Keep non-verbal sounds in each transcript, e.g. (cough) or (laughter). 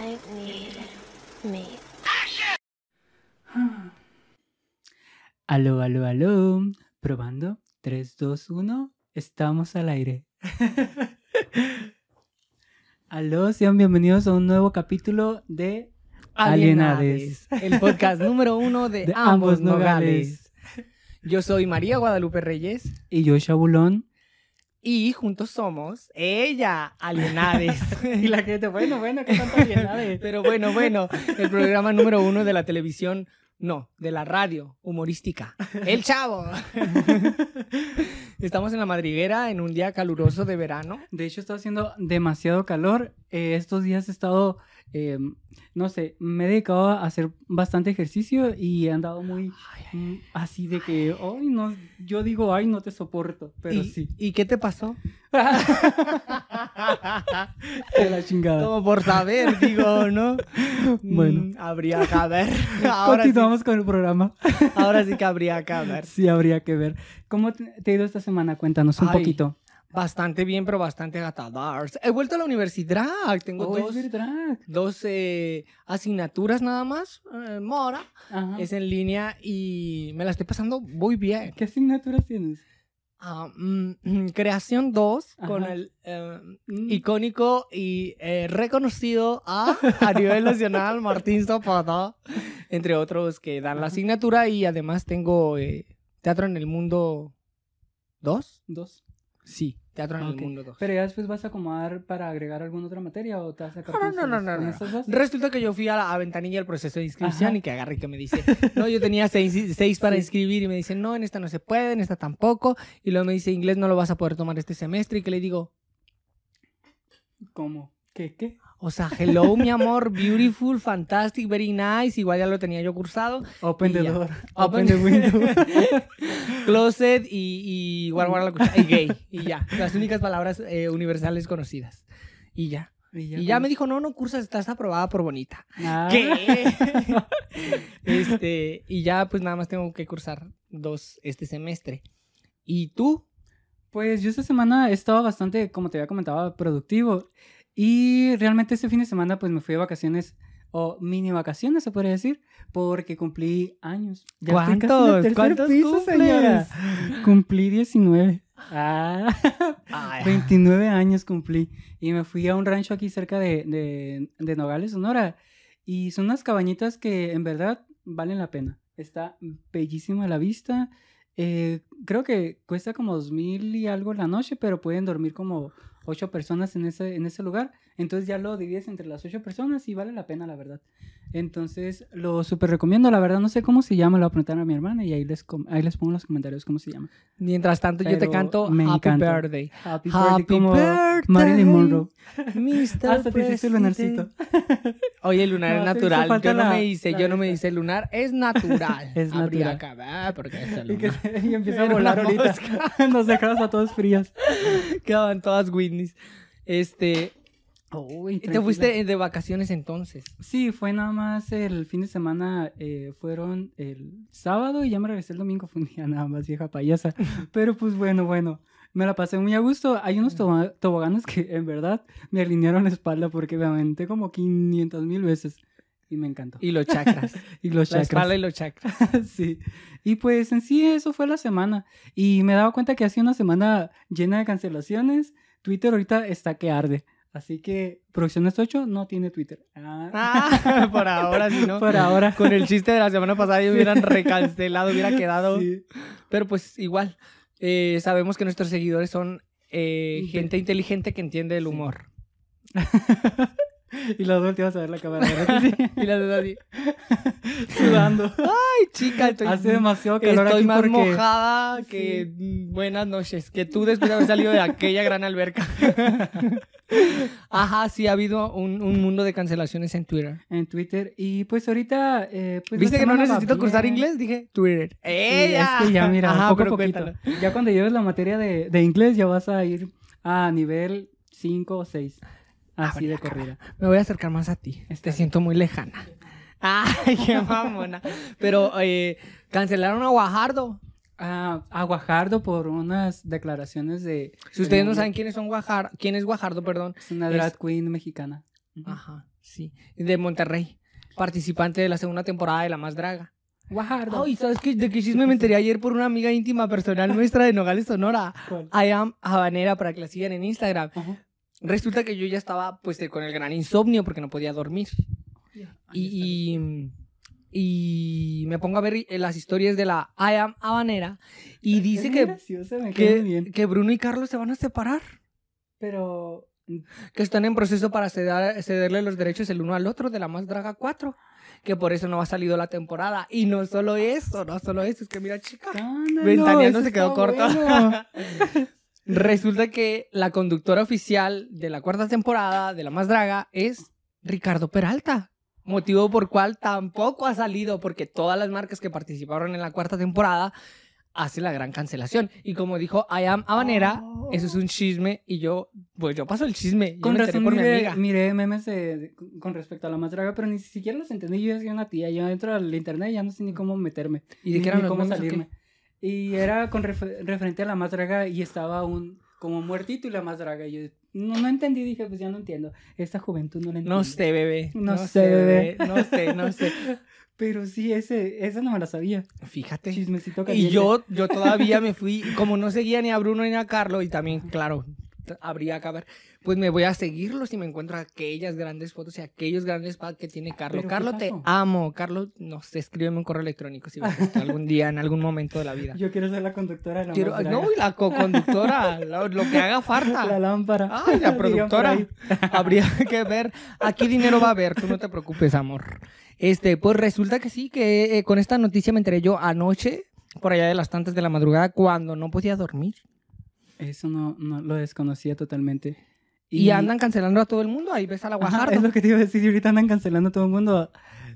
need me. Aló, aló, aló. Probando. 3, 2, 1. Estamos al aire. (laughs) aló, sean bienvenidos a un nuevo capítulo de Alienades. El podcast número uno de, (laughs) De ambos ambos nogales. Yo soy María Guadalupe Reyes Y yo, Shabulón. Y juntos somos ella, Alienades. (laughs) Y la gente, bueno, bueno, ¿qué tanto Alienades? (laughs) Pero bueno, bueno, el programa número uno de la televisión, no, de la radio humorística. El Chavo. (laughs) Estamos en la madriguera en un día caluroso de verano. De hecho, está haciendo demasiado calor. Eh, estos días he estado, eh, no sé, me he dedicado a hacer bastante ejercicio y he andado muy mm, así de que, ay, no, yo digo, ay, no te soporto, pero ¿Y, sí. ¿Y qué te pasó? (laughs) De la chingada. Como por saber, digo, ¿no? (laughs) Bueno. Mm, habría que ver. (laughs) Ahora sí, Continuamos con el programa. ahora sí que habría que ver. Sí, habría que ver. ¿Cómo te, te ha ido esta semana? Cuéntanos un Ay, poquito. Bastante bien, pero bastante gatadars. He vuelto a la universidad. Tengo Oh, dos, eh, asignaturas nada más. eh, Mora. Ajá. Es en línea y me la estoy pasando muy bien. ¿Qué asignaturas tienes? Ah, mm, creación 2 con el eh, Mm. icónico y eh, reconocido a, a nivel nacional (laughs) Martín Zapata, entre otros que dan la asignatura y además tengo eh, Teatro en el Mundo 2. Dos. Sí, Teatro en Ok. el Mundo 2. Pero ya después vas a acomodar para agregar alguna otra materia o te vas a sacar No, no, no, no, no? Resulta que yo fui a la a ventanilla del proceso de inscripción Ajá. y que agarré y que me dice, no, yo tenía seis, seis para Sí. inscribir y me dice, no, en esta no se puede, en esta tampoco. Y luego me dice, inglés no lo vas a poder tomar este semestre. Y que le digo, ¿Cómo? ¿Qué? ¿Qué? O sea, hello, mi amor, beautiful, fantastic, very nice. Igual ya lo tenía yo cursado. Open Y the ya. door. Open- Open the window. (laughs) Closet y, y guarda, guarda la cuchara, y gay. Y ya. Las únicas palabras eh, universales conocidas. Y ya. Y ya con- me dijo, no, no cursas, estás aprobada por bonita. Ah. ¿Qué? (laughs) este, y ya pues nada más tengo que cursar dos este semestre. ¿Y tú? Pues yo esta semana he estado bastante, como te había comentado, productivo. Y realmente este fin de semana pues me fui de vacaciones, o mini vacaciones se podría decir, porque cumplí años. Ya estoy casi en el ¿Cuántos? ¿Cuántos piso, señora. Cumplí 19. Ah, Ay, 29 años cumplí. Y me fui a un rancho aquí cerca de, de, de Nogales, Sonora. Y son unas cabañitas que en verdad valen la pena. Está bellísima la vista. Eh, creo que cuesta como dos mil y algo la noche, pero pueden dormir como ocho personas en ese, en ese lugar. Entonces ya lo divides entre las ocho personas y vale la pena, la verdad. Entonces lo súper recomiendo. La verdad no sé cómo se llama, lo voy a preguntar a mi hermana y ahí les, com- ahí les pongo en los comentarios cómo se llama. Mientras tanto, yo te canto me Happy encanta. Birthday. Happy, Happy birthday como birthday, Marilyn Monroe. Mr. (laughs) Hasta te hiciste lunarcito. Oye, el lunar No, es natural. Yo no la- me hice, yo no me hice lunar. Es natural. (laughs) Es natural. porque es el Y, que, lunar. y empieza a volar ahorita. (laughs) Nos dejamos a todos fríos. Quedaban todas Whitneys. Este, Uy, te fuiste de vacaciones entonces. Sí, fue nada más el fin de semana. eh, fueron el sábado y ya me regresé el domingo. (laughs) Fue un día nada más vieja payasa. (laughs) Pero pues bueno, bueno. Me la pasé muy a gusto. Hay unos toboganes que en verdad me alinearon la espalda porque me aventé como 500 mil veces. Y me encantó. Y los chakras. (laughs) Y los la chakras. espalda y los chakras. sí. Y pues en sí eso fue la semana. Y me he dado cuenta que ha sido una semana llena de cancelaciones. Twitter ahorita está que arde. Así que Producciones 8 no tiene Twitter. Ah. Ah, (laughs) por ahora, si no. Por ahora. Con el chiste de la semana pasada ya hubieran recancelado, hubiera quedado. Sí. Pero pues igual, eh, sabemos que nuestros seguidores son eh, gente inteligente que entiende el Sí. (laughs) (laughs) Y los volteas a ver la cámara. (laughs) Y la de así, (laughs) Sudando. ay chica, estoy, Hace demasiado calor estoy aquí más porque... mojada que mm, buenas noches, que tú después de haber salido de aquella gran alberca. Ajá, sí, ha habido un, un mundo de cancelaciones en Twitter. En Twitter. Y pues ahorita... eh, pues, ¿Viste la que no necesito cursar inglés? Dije Twitter. Sí, ¡Ella! es que ya, mira, Ajá, poco a pero poquito. cuéntalo. Ya cuando lleves la materia de, de inglés ya vas a ir a nivel 5 o 6. Así de que corrida. Me voy a acercar más a ti. Está Te bien. siento muy lejana. Ay, qué (laughs) mamona. Pero eh, cancelaron a Guajardo. a, a Guajardo por unas declaraciones de... Si ustedes no saben quiénes son Guajardo, quién es Guajardo, perdón. Es una es- drag queen mexicana. Ajá. Sí, de Monterrey. Participante de la segunda temporada de La Más Draga. Guajardo. Ay, ¿sabes qué? De qué chisme me enteré ayer por una amiga íntima personal nuestra de Nogales, Sonora. ¿Cuál? I am habanera para que la sigan en Instagram. Ajá. Resulta que yo ya estaba pues con el gran insomnio porque no podía dormir. Y, y, y me pongo a ver eh, las historias de la I am habanera y dice que, que, Bruno y Carlos se van a separar. Pero Que están en proceso para ceder- cederle los derechos el uno al otro de la Más Draga 4. Que por eso no ha salido la temporada. Y no solo eso, no solo eso. Es que mira, chica. Ventaneando se quedó corto. bueno. (laughs) Resulta que la conductora oficial de la cuarta temporada de La Más Draga es Ricardo Peralta. Motivo por cual tampoco ha salido, porque todas las marcas que participaron en la cuarta temporada hacen la gran cancelación. Y como dijo I am Habanera, Oh. eso es un chisme. Y yo, pues yo paso el chisme. Con razón por mi miré, amiga. miré memes de- con respecto a la más draga, pero ni siquiera los entendí. Yo decía una tía, yo dentro del internet ya no sé ni cómo meterme. ¿Y de qué eran ni los cómo memes qué? Y era con refer- referente a la más draga y estaba un como muertito y la más draga. Y yo no, no entendí, dije, pues ya no entiendo. Esta juventud no la entiende. No sé, bebé. No sé, bebé. No sé, no sé. (laughs) Pero sí, ese, esa no me la sabía. Fíjate. Chismecito Y yo, yo todavía me fui, como no seguía ni a Bruno ni a Carlos, y también, claro, habría que haber, pues me voy a seguirlos y me encuentro aquellas grandes fotos y aquellos grandes packs que tiene Carlos. ¿Pero qué Carlos, te amo. Carlos, no sé, escríbeme un correo electrónico si ves (laughs) esto algún día, en algún momento de la vida. Yo quiero ser la conductora de la Quiero, no, y la co-conductora, (laughs) lo, lo que haga falta. La lámpara. Ay, la (laughs) productora. Habría que ver. Aquí dinero va a haber, tú no te preocupes, amor. Este, pues resulta que sí, que eh, con esta noticia me enteré yo anoche, por allá de las tantas de la madrugada, cuando no podía dormir. Eso no, no lo desconocía totalmente. Y, andan cancelando a todo el mundo. Ahí ves a la Ajá, Guajardo. es lo que te iba a decir. y Ahorita andan cancelando a todo el mundo.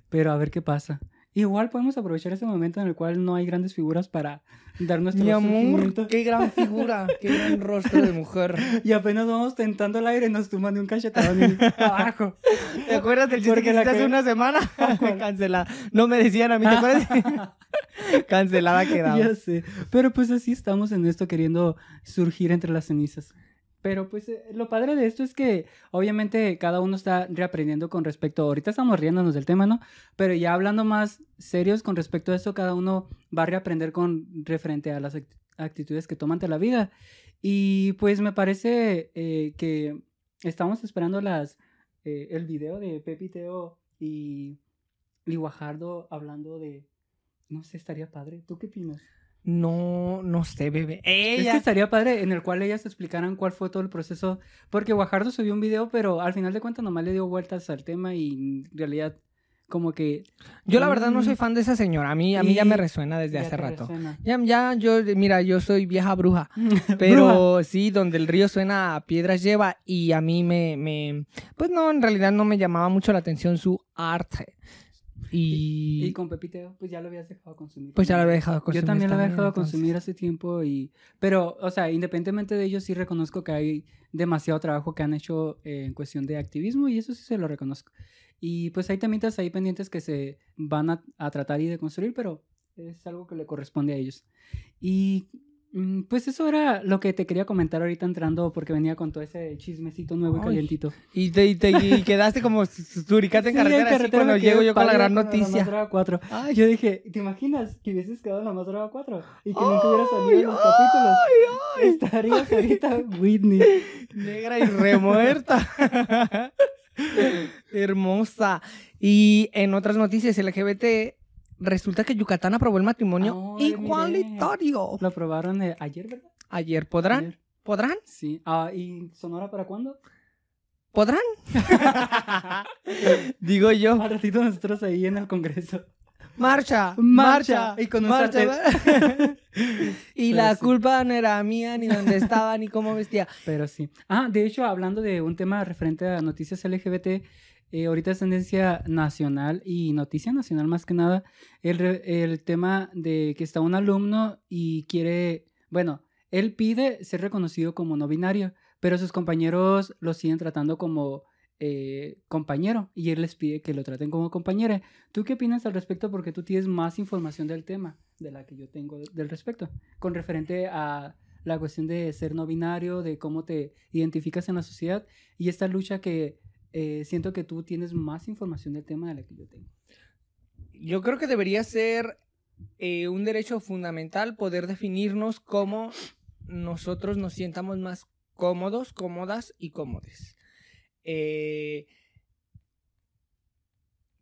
Pero a ver qué pasa. Igual podemos aprovechar ese momento en el cual no hay grandes figuras para dar nuestro Mi amor, qué gran figura, qué gran (laughs) rostro de mujer. Y apenas vamos tentando el aire, nos tumban de un cachetadón y (laughs) abajo. ¿Te acuerdas del chiste Porque que hiciste hace una semana? (laughs) Cancelada. No me decían a mí, ¿te acuerdas? Cancelada quedaba. Ya sé. Pero pues así estamos en esto queriendo surgir entre las cenizas. Pero pues eh, lo padre de esto es que obviamente cada uno está reaprendiendo con respecto, ahorita estamos riéndonos del tema, ¿no? Pero ya hablando más serios con respecto a esto, cada uno va a reaprender con referente a las act- actitudes que toma ante la vida. Y pues me parece eh, que estamos esperando las eh, el video de Pepi Teo y, y Guajardo hablando de... No sé, estaría padre. ¿Tú qué opinas? No, no sé, bebé. Es Ella. que estaría padre en el cual ellas explicaran cuál fue todo el proceso. Porque Guajardo subió un video, pero al final de cuentas nomás le dio vueltas al tema y en realidad como que... Yo la verdad no soy Mm. fan de esa señora. A mí, a mí ya me resuena desde hace rato. resuena. Ya, ya, yo, mira, yo soy vieja bruja. (laughs) Bruja. Pero sí, donde el río suena a piedras lleva y a mí me, me, pues no, en realidad no me llamaba mucho la atención su arte. Y, Y con Pepiteo, pues ya lo habías dejado consumir. pues ya lo había dejado consumir. Yo también lo había dejado entonces. consumir hace tiempo y... Pero, o sea, independientemente de ello, sí reconozco que hay demasiado trabajo que han hecho eh, en cuestión de activismo y eso sí se lo reconozco. Y pues hay temitas ahí pendientes que se van a, a tratar y de construir, pero es algo que le corresponde a ellos. Y pues eso era lo que te quería comentar ahorita entrando porque venía con todo ese chismecito nuevo y Ay, calientito. Y, te, y, te- y (laughs) quedaste como su- suricate en Sí, carretera, así carretera cuando llego yo con la gran La noticia. Draga 4. Ay, Yo dije, ¿te imaginas que hubieses quedado en la más Draga 4? Y que nunca hubiera salido Ay, en los capítulos. ay, ay. Estarías ahorita Whitney. Negra y remuerta. (laughs) Hermosa. Y en otras noticias LGBT, resulta que Yucatán aprobó el matrimonio miré. igualitario. Lo aprobaron eh, ayer, ¿verdad? Ayer, ¿podrán? Ayer. ¿Podrán? Sí. Ah, ¿y Sonora para cuándo? ¿Podrán? (laughs) Digo yo. Al ratito nosotros ahí en el Congreso. Marcha, Marcha. marcha. Y con marcha. (laughs) y Pero la sí. culpa no era mía, ni dónde estaba, ni cómo vestía. Pero sí. Ah, de hecho, hablando de un tema referente a noticias LGBT, eh, ahorita es tendencia nacional y noticia nacional más que nada, el, el tema de que está un alumno y quiere, bueno, él pide ser reconocido como no binario, pero sus compañeros lo siguen tratando como eh, compañero y él les pide que lo traten como compañera. ¿Tú qué opinas al respecto? Porque tú tienes más información del tema de la que yo tengo de- del respecto, con referente a la cuestión de ser no binario, de cómo te identificas en la sociedad y esta lucha que eh, siento que tú tienes más información del tema de la que yo tengo. Yo creo que debería ser eh, un derecho fundamental poder definirnos cómo nosotros nos sientamos más cómodos, cómodas y cómodes. Eh,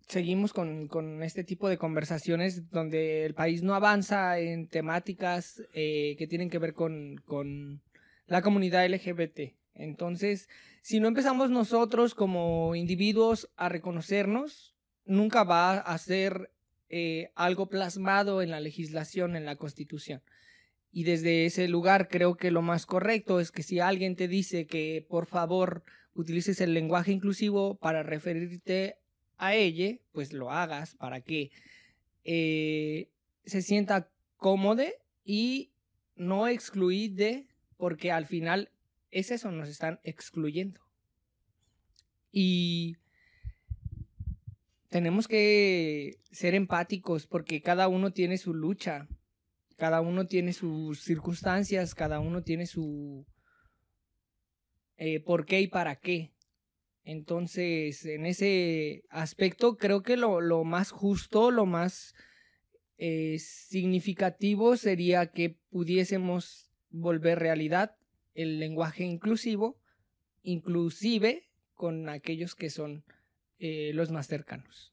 seguimos con, con este tipo de conversaciones donde el país no avanza en temáticas que tienen que ver con, con la comunidad LGBT. Entonces, si no empezamos nosotros como individuos a reconocernos, nunca va a ser eh, algo plasmado en la legislación, en la constitución. Y desde ese lugar creo que lo más correcto es que si alguien te dice que por favor utilices el lenguaje inclusivo para referirte a ella, pues lo hagas para que eh, se sienta cómodo y no excluide, porque al final es eso, nos están excluyendo. Y tenemos que ser empáticos porque cada uno tiene su lucha, cada uno tiene sus circunstancias, cada uno tiene su eh, por qué y para qué. Entonces, en ese aspecto, creo que lo, lo más justo, lo más eh, significativo sería que pudiésemos volver realidad el lenguaje inclusivo, inclusive con aquellos que son eh, los más cercanos.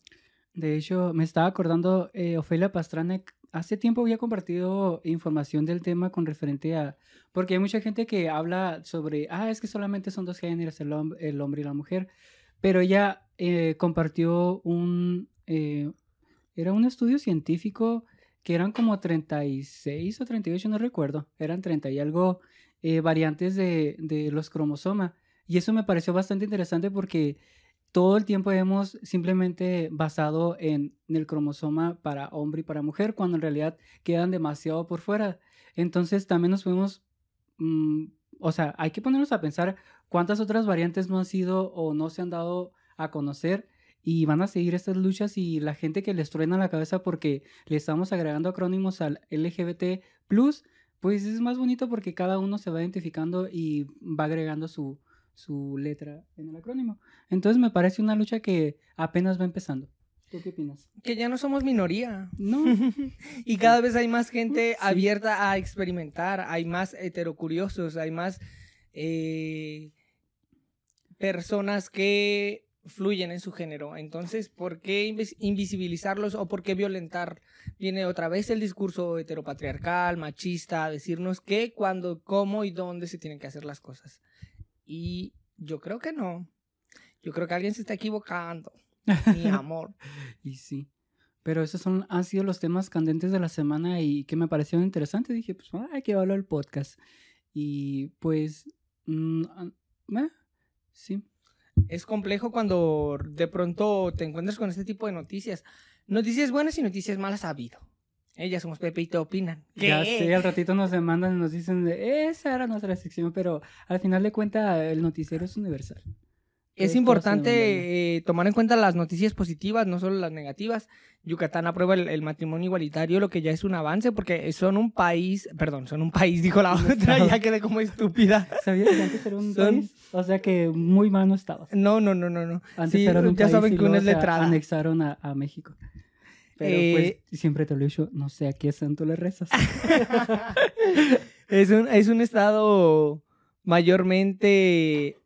De hecho, me estaba acordando, eh, Ofelia Pastranek hace tiempo había compartido información del tema con referente a... Porque hay mucha gente que habla sobre, ah, es que solamente son dos géneros, el, el hombre y la mujer. Pero ella eh, compartió un... Eh, era un estudio científico que eran como 36 o 38, no recuerdo. Eran 30 y algo eh, variantes de, de los cromosomas. Y eso me pareció bastante interesante porque todo el tiempo hemos simplemente basado en, el cromosoma para hombre y para mujer, cuando en realidad quedan demasiado por fuera. Entonces también nos podemos, mm, o sea, hay que ponernos a pensar cuántas otras variantes no han sido o no se han dado a conocer y van a seguir estas luchas y la gente que les truena la cabeza porque le estamos agregando acrónimos al LGBT plus, pues es más bonito porque cada uno se va identificando y va agregando su, su letra en el acrónimo. Entonces me parece una lucha que apenas va empezando. ¿Tú qué opinas? Que ya no somos minoría. No. (laughs) y cada vez hay más gente abierta a experimentar, hay más heterocuriosos, hay más eh, personas que fluyen en su género. Entonces, ¿por qué invisibilizarlos o por qué violentar? Viene otra vez el discurso heteropatriarcal, machista, a decirnos qué, cuándo, cómo y dónde se tienen que hacer las cosas. Y yo creo que no. Yo creo que alguien se está equivocando. Mi (laughs) amor. y sí. Pero esos son, han sido los temas candentes de la semana y que me parecieron interesantes. Dije, pues hay que hablar el podcast. Y pues, mm, ah, sí. Es complejo cuando de pronto te encuentras con este tipo de noticias. Noticias buenas y noticias malas ha habido. Ellas somos Pepe y te opinan. Ya sé, al ratito nos demandan y nos dicen, esa era nuestra sección, pero al final de cuentas el noticiero es universal. Es importante eh, tomar en cuenta las noticias positivas, no solo las negativas. Yucatán aprueba el, matrimonio igualitario, lo que ya es un avance, porque son un país, perdón, son un país, (laughs) dijo la otra, ya quedé como estúpida. (laughs) ¿Sabías que antes era un país? O sea que muy mal no estaba. No, no, no, no, no. Antes sí, un ya saben que uno es letrada. anexaron a, a México. Pero pues eh, siempre te lo he dicho, no sé a qué santo le rezas. (laughs) es, un, es un estado mayormente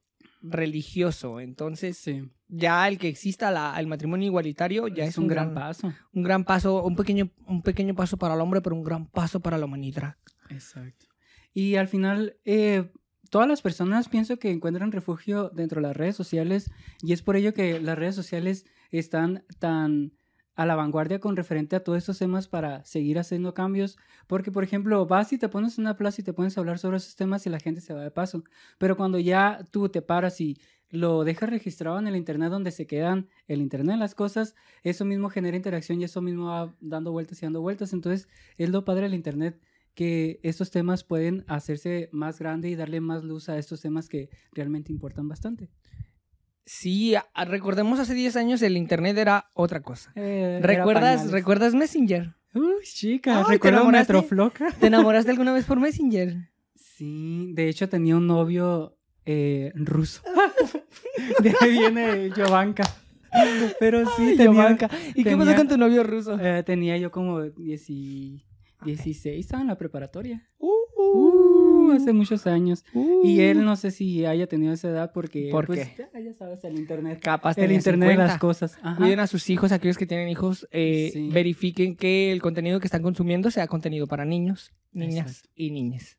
religioso, entonces ya el que exista la, el matrimonio igualitario ya es, un, gran, paso. Un gran paso, un pequeño, un pequeño paso para el hombre, pero un gran paso para la humanidad. Exacto. Y al final, eh, todas las personas pienso que encuentran refugio dentro de las redes sociales y es por ello que las redes sociales están tan a la vanguardia con referente a todos estos temas para seguir haciendo cambios. Porque, por ejemplo, vas y te pones en una plaza y te pones a hablar sobre esos temas y la gente se va de paso. Pero cuando ya tú te paras y lo dejas registrado en el Internet donde se quedan el Internet las cosas, eso mismo genera interacción y eso mismo va dando vueltas y dando vueltas. Entonces, es lo padre del Internet que estos temas pueden hacerse más grande y darle más luz a estos temas que realmente importan bastante. Sí, recordemos hace 10 años el internet era otra cosa. Eh, ¿Recuerdas, ¿Recuerdas Messenger? Uy, chica, ¿recuerdas Metrofloca? ¿Te enamoraste alguna vez por Messenger? Sí, de hecho tenía un novio eh, ruso. (laughs) De ahí viene Jovanka. Pero sí, Ay, tenía. ¿Y qué pasó con tu novio ruso? eh, tenía yo como 10 y- 16, estaba en la preparatoria. Uh, Uh, hace muchos años. uh. Y él no sé si haya tenido esa edad porque... ¿Por pues, qué? Ya, sabes, el internet. Capaz El internet de 50. las cosas. Ajá. Cuiden a sus hijos, aquellos que tienen hijos, eh, Sí. verifiquen que el contenido que están consumiendo sea contenido para niños, niñas Exacto. y niñas.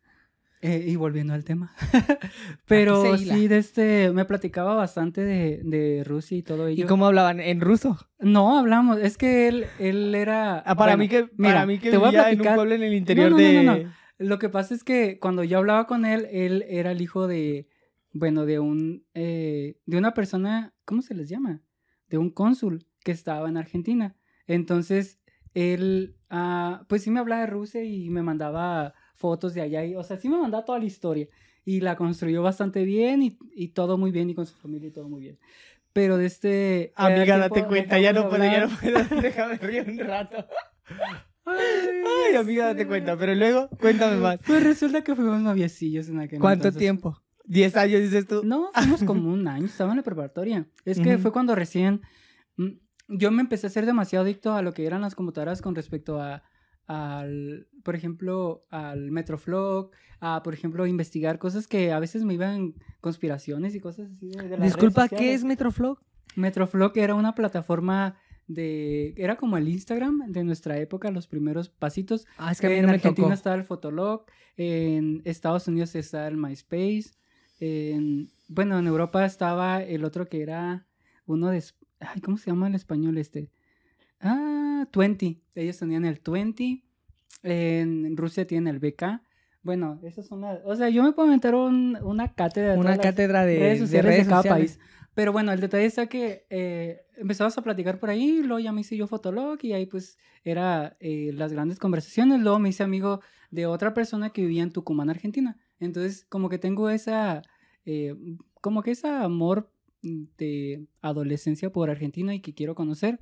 Eh, y volviendo al tema. (laughs) Pero sí, de este, me platicaba bastante de, de Rusia y todo ello. ¿Y cómo hablaban? ¿En ruso? No, hablamos. Es que él, él era... Ah, para, bueno, mí que, mira, para mí que te voy a vivía en un platicar- pueblo en el interior no, no, de... no. Lo que pasa es que cuando yo hablaba con él, él era el hijo de, bueno, de un, eh, de una persona, ¿cómo se les llama? De un cónsul que estaba en Argentina. Entonces, él, ah, pues sí me hablaba de Rusia y me mandaba fotos de allá. Y, o sea, sí me mandaba toda la historia. Y la construyó bastante bien y, y todo muy bien y con su familia y todo muy bien. Pero de este... Amiga, date tiempo cuenta, ya no puedo, ya no puedo. (laughs) Déjame reír un rato. Ay, Ay, amiga, date cuenta. Pero luego, cuéntame más. Pues resulta que fuimos noviecillos en aquel ¿Cuánto entonces. tiempo? ¿Diez años dices tú? No, fuimos (laughs) como un año, estaba en la preparatoria. Es que Ujú. fue cuando recién mm, yo me empecé a ser demasiado adicto a lo que eran las computadoras con respecto a, al, por ejemplo, al Metroflog, a, por ejemplo, investigar cosas que a veces me iban conspiraciones y cosas así de, de las redes Disculpa, ¿qué es Metroflog? Metroflog era una plataforma de, era como el Instagram de nuestra época, los primeros pasitos. Ah, es que a mí en no me Argentina está el Fotolog, en Estados Unidos está el MySpace, en, bueno, en Europa estaba el otro que era uno de, ay, ¿cómo se llama en español este? Ah, 20, ellos tenían el 20, en Rusia tienen el BK. Bueno, esas son las, o sea, yo me puedo meter un- una cátedra de Una cátedra de redes de sociales de, redes cada sociales. país. Pero bueno, el detalle está que eh, empezabas a platicar por ahí, luego ya me hice yo Fotolog y ahí pues era eh, las grandes conversaciones. Luego me hice amigo de otra persona que vivía en Tucumán, Argentina. Entonces como que tengo esa, eh, como que ese amor de adolescencia por Argentina y que quiero conocer.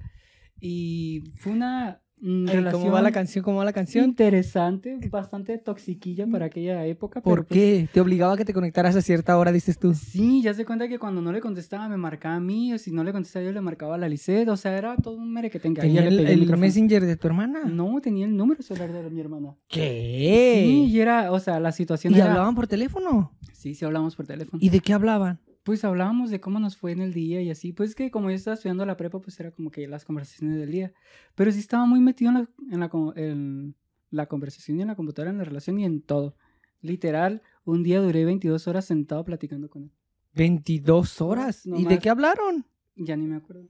Y fue una relación ¿Cómo va la canción? ¿Cómo va la canción? interesante, bastante toxiquilla para aquella época. ¿Por pues, qué? ¿Te obligaba a que te conectaras a cierta hora, dices tú? Sí, ya se cuenta que cuando no le contestaba me marcaba a mí, o si no le contestaba yo le marcaba a la Lisette, o sea, era todo un mere que tenga. ¿Tenía el, el Messenger de tu hermana? No, tenía el número celular de mi hermana. ¿Qué? Sí, y era, o sea, la situación ¿Y era... hablaban por teléfono? Sí, sí hablábamos por teléfono. ¿Y de qué hablaban? Pues hablábamos de cómo nos fue en el día y así. Pues que como yo estaba estudiando la prepa, pues era como que las conversaciones del día. Pero sí estaba muy metido en la, en la, co- en la conversación y en la computadora, en la relación y en todo. Literal, un día duré 22 horas sentado platicando con él. 22 horas. No ¿Y de qué hablaron? Ya ni me acuerdo.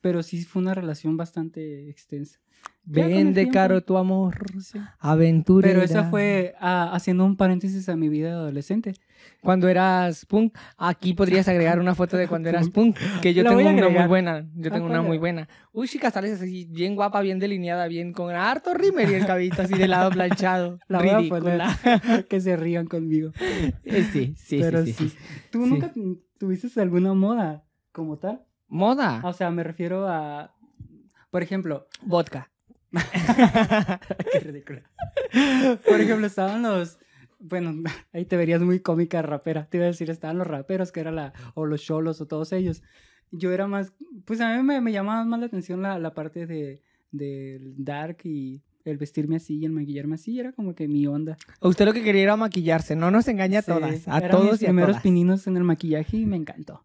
Pero sí fue una relación bastante extensa. Vende caro tu amor. Sí. Aventura. Pero esa fue ah, haciendo un paréntesis a mi vida adolescente. Cuando eras punk, aquí podrías agregar una foto de cuando eras punk, que yo La tengo una muy buena, yo Ah, tengo una ¿cuál muy buena. Uy, chicas, sales así bien guapa, bien delineada, bien con harto rímel y el cabellito así de lado planchado. (laughs) La Ridícula. poner. (laughs) que se rían conmigo. Eh, sí, sí, Pero sí, sí, sí. ¿Tú nunca tu- tuviste alguna moda como tal? Moda, O sea, me refiero a. Por ejemplo. vodka. (laughs) Qué ridículo. Por ejemplo, estaban los. Bueno, (laughs) ahí te verías muy cómica rapera. Te iba a decir, estaban los raperos, que era la. O los cholos, o todos ellos. Yo era más. Pues a mí me, me llamaba más la atención la, la parte de. Del dark y el vestirme así y el maquillarme así. Era como que mi onda. Usted lo que quería era maquillarse, no nos engaña a Sí, todas, a todos mis y a primeros todas. pininos en el maquillaje y me encantó.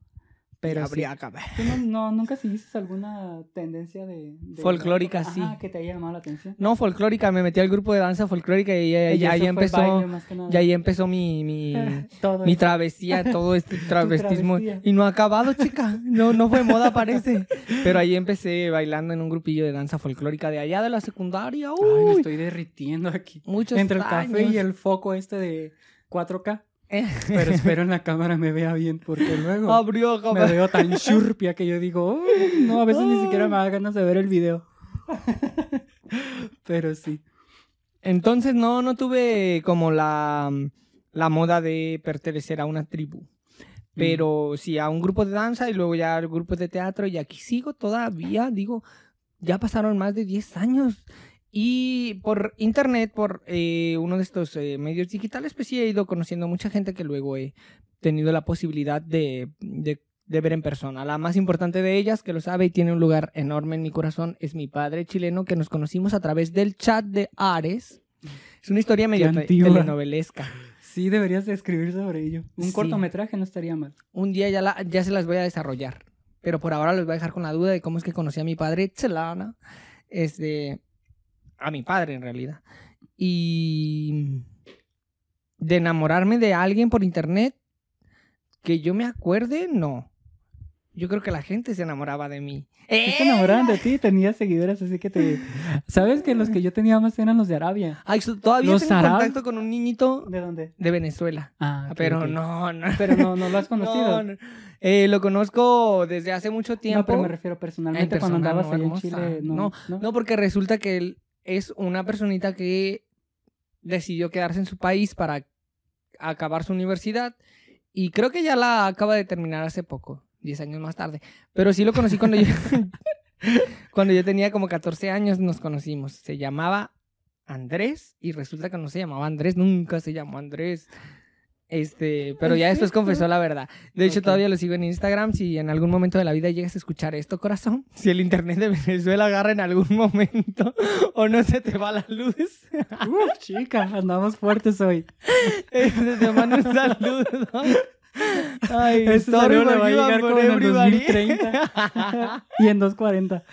Pero sí. Habría que ver. ¿Tú no, no- nunca seguiste alguna tendencia de, de- Folclórica, Ajá, sí. que te haya llamado la atención? No, folclórica, me metí al grupo de danza folclórica y ya, Y ahí empezó, baile ya ahí empezó mi, mi, (laughs) Todo mi eso. travesía, todo (laughs) este travestismo. travesía. Y no ha acabado, chica. No, no fue moda, parece. Pero ahí empecé bailando en un grupillo de danza folclórica de allá de la secundaria. Ay, me Uy, estoy derritiendo aquí. muchos Entre el café y el foco este de 4K. Pero (laughs) espero en la cámara me vea bien, porque luego Abrió, me veo tan churpia que yo digo, "Uy, no, a veces ni siquiera me da ganas de ver el video. (laughs) Pero sí. Entonces no, no tuve como la, la moda de pertenecer a una tribu. Pero sí a un grupo de danza y luego ya al grupo de teatro y aquí sigo todavía, digo, ya pasaron más de 10 años. Y por internet, por eh, uno de estos eh, medios digitales, pues sí he ido conociendo mucha gente que luego he tenido la posibilidad de, de de ver en persona. La más importante de ellas, que lo sabe y tiene un lugar enorme en mi corazón, es mi padre chileno, que nos conocimos a través del chat de Ares. Es una historia medio telenovelesca. Sí, deberías de escribir sobre ello. Un Sí. cortometraje no estaría mal. Un día ya, la- ya se las voy a desarrollar. Pero por ahora los voy a dejar con la duda de cómo es que conocí a mi padre chelana. Este, a mi padre en realidad. Y de enamorarme de alguien por internet, que yo me acuerde, no. Yo creo que la gente se enamoraba de mí. Sí se enamoraban de ti, tenías seguidores, así que te... (laughs) ¿Sabes que los que yo tenía más eran los de Arabia? Ay, todavía Los tengo árabes. contacto con un niñito ¿De dónde? de Venezuela. Ah, pero no, no. Pero no, no lo has (laughs) conocido. No, no. Eh, lo conozco desde hace mucho tiempo. No, pero me refiero personalmente En cuando andabas no, allá en. Chile. No, No, no. No, porque resulta que él es una personita que decidió quedarse en su país para acabar su universidad y creo que ya la acaba de terminar hace poco, 10 años más tarde. Pero sí lo conocí cuando yo, (laughs) cuando yo tenía como 14 años, nos conocimos. Se llamaba Andrés y resulta que no se llamaba Andrés, nunca se llamó Andrés. Este, pero ¿Es ya después confesó la verdad. De hecho, Ok. todavía lo sigo en Instagram. Si en algún momento de la vida llegas a escuchar esto, corazón, si el internet de Venezuela agarra en algún momento o no se te va la luz, (laughs) Uh, chica, andamos fuertes hoy. este, te mando un saludo. Ay, sorry saludo le va a llegar como en el everybody. 2030. (laughs) Y en 240.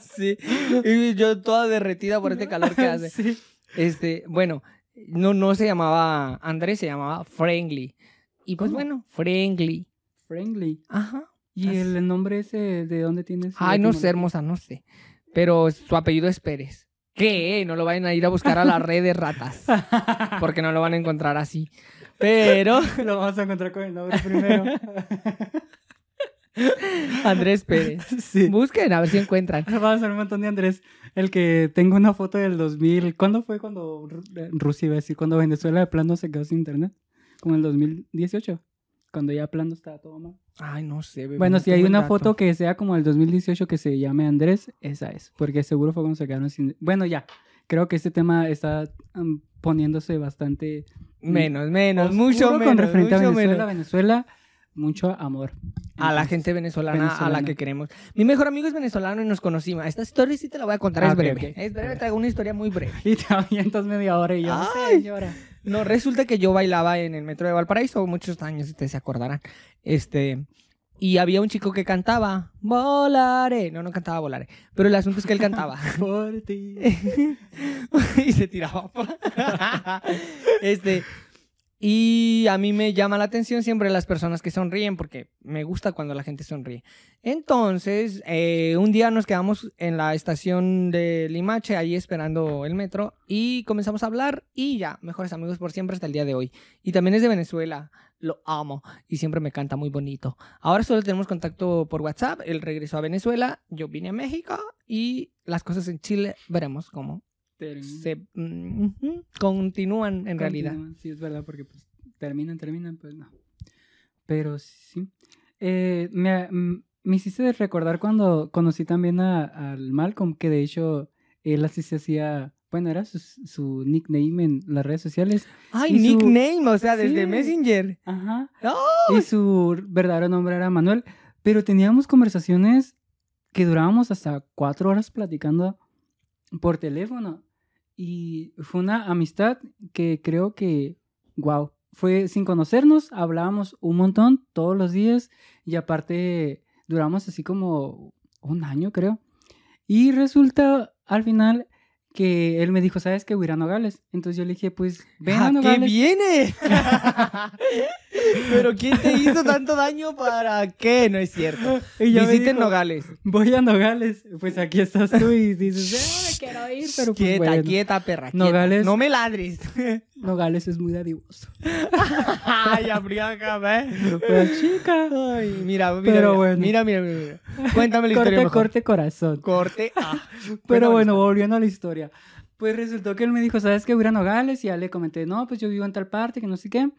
sí, y yo toda derretida por este calor que hace. (laughs) Sí. Este, bueno, no, no se llamaba Andrés, se llamaba Friendly. Y pues ¿Cómo? bueno, Friendly. Friendly. Ajá. ¿Y Así. el nombre ese de dónde tienes? Ay, no sé, hermosa, no sé. Pero su apellido es Pérez. ¿Qué? No lo vayan a ir a buscar a la red de ratas. (laughs) Porque no lo van a encontrar así. Pero (laughs) Lo vamos a encontrar con el nombre primero. (laughs) Andrés Pérez. sí. Busquen a ver si encuentran. Vamos a hacer un montón de Andrés. El que tengo una foto del 2000. ¿Cuándo fue cuando eh, Rusia iba a decir? Cuando Venezuela de plano se quedó sin internet. Como en el 2018. Cuando ya plano estaba todo mal. Ay, no sé. bebé, Bueno, no si hay una dato. foto que sea como el 2018 que se llame Andrés, esa es. Porque seguro fue cuando se quedaron sin. Bueno, ya. Creo que este tema está mm, poniéndose bastante. Menos, menos, mucho con menos. referente a Venezuela. menos. Venezuela, mucho amor. A la gente venezolana, a la que queremos. Mi mejor amigo es venezolano y nos conocimos. Esta historia sí te la voy a contar, Ah, es ok, breve. Es breve, traigo una historia muy breve. Y te avientas media hora y yo, Ay. señora. No, resulta que yo bailaba en el metro de Valparaíso muchos años, ustedes se acordarán. Este, y había un chico que cantaba, volaré. No, no cantaba volaré. Pero el asunto es que él cantaba. (laughs) Por ti. (laughs) y se tiraba. (laughs) este, y a mí me llama la atención siempre las personas que sonríen porque me gusta cuando la gente sonríe. Entonces, eh, un día nos quedamos en la estación de Limache, ahí esperando el metro, y comenzamos a hablar y ya, mejores amigos por siempre hasta el día de hoy. Y también es de Venezuela, lo amo y siempre me canta muy bonito. Ahora solo tenemos contacto por WhatsApp, él regresó a Venezuela, yo vine a México y las cosas en Chile veremos cómo se mm, continúan en realidad. Sí, es verdad, porque pues terminan, terminan, pues no. Pero sí. Eh, me, mm, me hiciste recordar cuando conocí también a- al Malcolm, que de hecho él así se hacía, bueno, era su, su nickname en las redes sociales. Ay, Y su- nickname, o sea, desde Sí. Messenger. Ajá. ¡Oh! Y su verdadero nombre era Manuel. Pero teníamos conversaciones que durábamos hasta cuatro horas platicando por teléfono. Y fue una amistad que creo que, wow, fue sin conocernos, hablábamos un montón todos los días y aparte duramos así como un año, creo. Y resulta al final que él me dijo, ¿sabes qué? Voy a Nogales. Entonces yo le dije, pues ven a ¿A qué Nogales. viene? (laughs) (laughs) Pero ¿quién te hizo tanto daño para qué? No es cierto. (laughs) Y Visiten dijo, Nogales. Voy a Nogales. Pues aquí estás tú y dices, "Eh, me quiero ir, pero pues quieta, bueno. quieta, perra. quieta. Nogales. No me ladres. (laughs) Nogales es muy dadivoso. (laughs) Ay, abriágame. Pues chica. Ay, mira, mira. Pero mira, bueno. Mira, mira, mira, mira. Cuéntame la historia Corte, corte, corazón. Corte. Ah. Pero bueno, volviendo a la historia. Pues resultó que él me dijo, ¿sabes qué? Voy a Nogales. Y ya le comenté, no, pues yo vivo en tal parte, que no sé qué.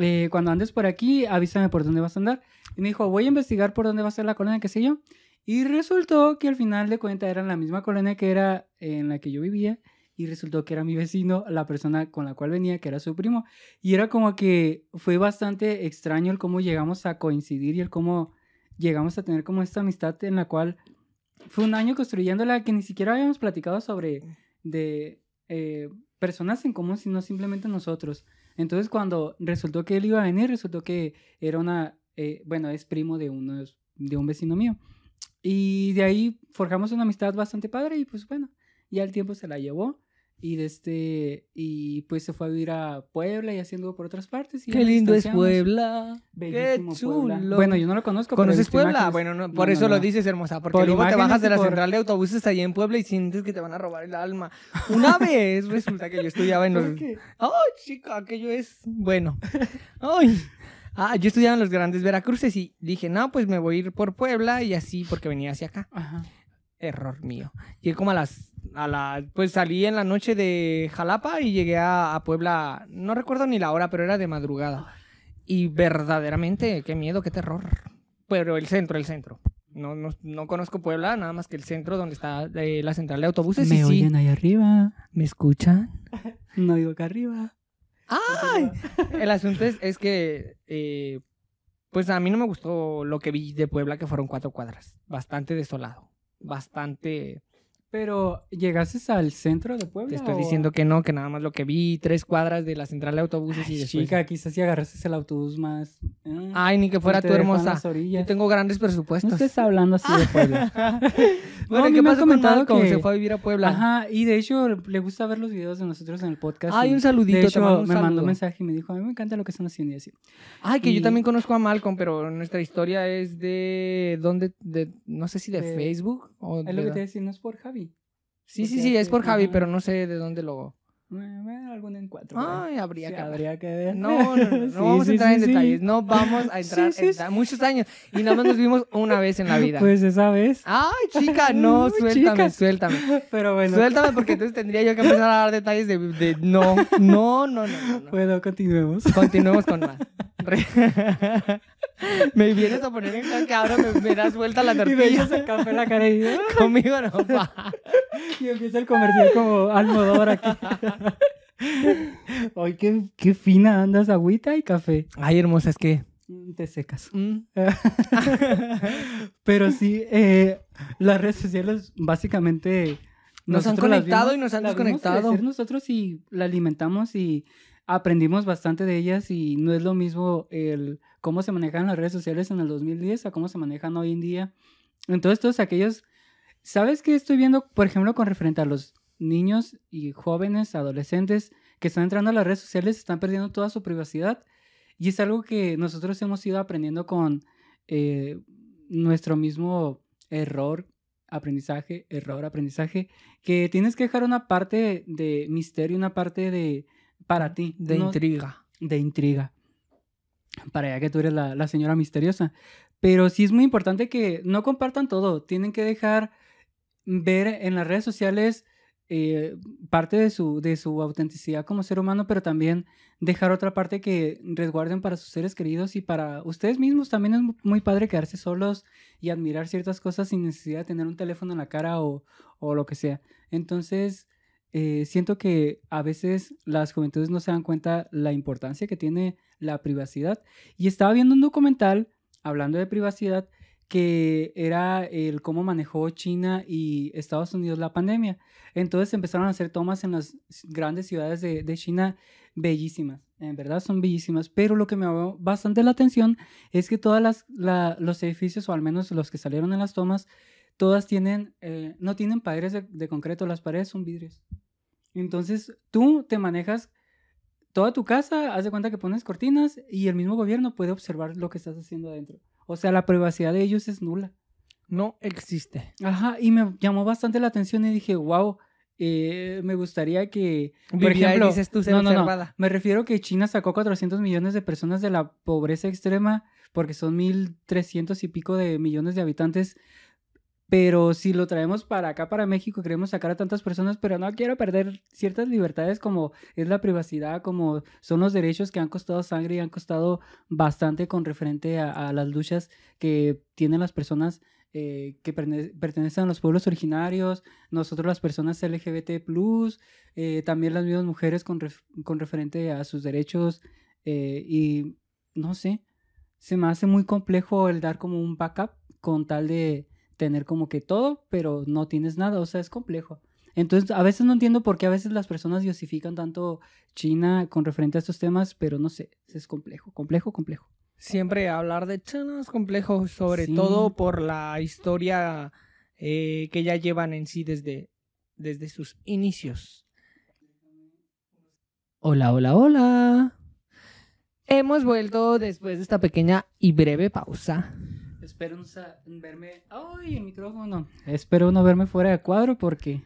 Eh, cuando andes por aquí, avísame por dónde vas a andar. Y me dijo, voy a investigar por dónde va a ser la colonia, qué sé yo. Y resultó que al final de cuentas era la misma colonia que era en la que yo vivía. y resultó que era mi vecino, la persona con la cual venía, que era su primo. Y era como que fue bastante extraño el cómo llegamos a coincidir y el cómo llegamos a tener como esta amistad en la cual fue un año construyéndola que ni siquiera habíamos platicado sobre de eh, personas en común, sino simplemente nosotros. Entonces cuando resultó que él iba a venir, resultó que era una, eh, bueno, es primo de, unos, de un vecino mío. Y de ahí forjamos una amistad bastante padre y pues bueno, ya el tiempo se la llevó. Y, de este, y pues se fue a vivir a Puebla y haciendo por otras partes. Y Qué lindo es. Puebla. Qué Bellísimo Puebla. chulo. Bueno, yo no lo conozco. ¿Conoces Puebla? imágenes. Bueno, no, por no, eso lo dices, hermosa. Porque Por luego te bajas de la por- central de autobuses allá en Puebla y sientes que te van a robar el alma. Una (laughs) vez resulta que yo estudiaba en los... ¿Por qué? ¡Ay, chica! Aquello es... Bueno. ¡Ay! Ah, yo estudiaba en los grandes Veracruces y dije, no, pues me voy a ir por Puebla y así porque venía hacia acá. Ajá. Error mío. Llegué como a las... A la, pues salí en la noche de Jalapa y llegué a, a Puebla, no recuerdo ni la hora, pero era de madrugada. Y verdaderamente, qué miedo, qué terror. Pero el centro, el centro. No, no, no conozco Puebla, nada más que el centro donde está eh, la central de autobuses. Me y sí, oyen ahí arriba. ¿Me escuchan? (laughs) No digo acá arriba. ¡Ay! El asunto es, es que, eh, pues a mí no me gustó lo que vi de Puebla, que fueron cuatro cuadras. Bastante desolado. Bastante... Pero, ¿llegaste al centro de Puebla? Te estoy o- diciendo que no, que nada más lo que vi, tres cuadras de la central de autobuses y Ay, después... Chica, quizás si agarraste el autobús más. eh, Ay, ni que fuera tú dejó en hermosa. Yo tengo grandes No presupuestos. estés hablando así de Puebla. (laughs) bueno, No, ¿qué me con comentado que- Se fue a vivir a Puebla. Ajá, y de hecho le gusta ver los videos de nosotros en el podcast. Ay, y un saludito, De te hecho, mando un me mandó un mensaje y me dijo, a mí me encanta lo que están haciendo y así. Ay, que yo y- también conozco a Malcolm, pero nuestra historia es de... ¿Dónde? De, no sé si de, De- Facebook o Es de lo que te decía, no es por Javi. Sí, sí, porque sí, es por Javi, pero no sé de dónde lo... Algún encuentro. Ay, habría Sí, que ver. habría que ver. No, no, no, no (laughs) Sí, vamos sí, a entrar sí, en sí. detalles. No vamos a (laughs) entrar Sí, sí, en sí. muchos años. Y nada más nos vimos una vez en la vida. Pues esa vez. Ay, chica, (laughs) no, suéltame, chica. suéltame. Pero bueno, Suéltame porque entonces tendría yo que empezar a dar detalles de, de- no, no, no, no, no, no. bueno, continuemos. Continuemos con más. Me vienes a poner en jaque ahora me, me das vuelta la Y me tortilla. echas el café en la cara y, Conmigo no va. y empieza el comercial como Almodóvar aquí. (laughs) Ay, qué, qué fina andas, agüita y café. Ay, hermosa, es que. Mm, Te secas. mm, (laughs) Pero sí, eh, las redes sociales básicamente... Nos han conectado y nos han desconectado. nosotros y la alimentamos y aprendimos bastante de ellas y no es lo mismo el cómo se manejan las redes sociales en el 2010 a cómo se manejan hoy en día. Entonces todos aquellos... ¿Sabes qué estoy viendo, por ejemplo, con referente a los niños y jóvenes, adolescentes que están entrando a las redes sociales, están perdiendo toda su privacidad? Y es algo que nosotros hemos ido aprendiendo con eh, nuestro mismo error, aprendizaje, error, aprendizaje, que tienes que dejar una parte de misterio, una parte de para ti, de no- intriga. de intriga. Para ya que tú eres la, la señora misteriosa. Pero sí es muy importante que no compartan todo. Tienen que dejar ver en las redes sociales eh, parte de su, de su autenticidad como ser humano, pero también dejar otra parte que resguarden para sus seres queridos y para ustedes mismos. También es mu- muy padre quedarse solos y admirar ciertas cosas sin necesidad de tener un teléfono en la cara o, o lo que sea. Entonces, eh, siento que a veces las juventudes no se dan cuenta la importancia que tiene la privacidad. Y estaba viendo un documental hablando de privacidad que era el cómo manejó China y Estados Unidos la pandemia. Entonces empezaron a hacer tomas en las grandes ciudades de, China bellísimas, en verdad son bellísimas, pero lo que me llamó bastante la atención es que todas las la- los edificios, o al menos los que salieron en las tomas, todas tienen, eh, no tienen paredes de, de concreto, las paredes son vidrios. Entonces tú te manejas toda tu casa, haz de cuenta que pones cortinas y el mismo gobierno puede observar lo que estás haciendo adentro. O sea, la privacidad de ellos es nula. No existe. Ajá, y me llamó bastante la atención y dije, wow, eh, me gustaría que... Por ejemplo, dices tú ser no, no, no, me refiero que China sacó 400 millones de personas de la pobreza extrema porque son 1.300 y pico de millones de habitantes. Pero si lo traemos para acá, para México, queremos sacar a tantas personas, pero no quiero perder ciertas libertades como es la privacidad, como son los derechos que han costado sangre y han costado bastante con referente a, las luchas que tienen las personas eh, que pertenecen a los pueblos originarios, nosotros las personas LGBT+, eh, también las mismas mujeres con, con referente a sus derechos eh, y no sé, se me hace muy complejo el dar como un backup con tal de tener como que todo, pero no tienes nada, o sea, es complejo. Entonces, a veces no entiendo por qué a veces las personas diosifican tanto China con referente a estos temas, pero no sé, es complejo, complejo, complejo. Siempre hablar de China es complejo, sobre Sí. todo por la historia eh, que ya llevan en sí desde, desde sus inicios. Hola, hola, hola. Hemos vuelto después de esta pequeña y breve pausa. Espero no verme. ¡Ay, el micrófono! Espero no verme fuera de cuadro porque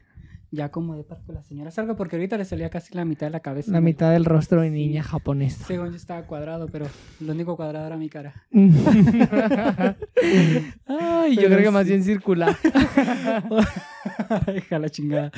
ya como de para que la señora salga, porque ahorita le salía casi la mitad de la cabeza. La mitad del rostro de Sí. niña japonesa. Según yo estaba cuadrado, pero lo único cuadrado era mi cara. (laughs) Ay, yo creo que más bien circular. (laughs) Deja la chingada.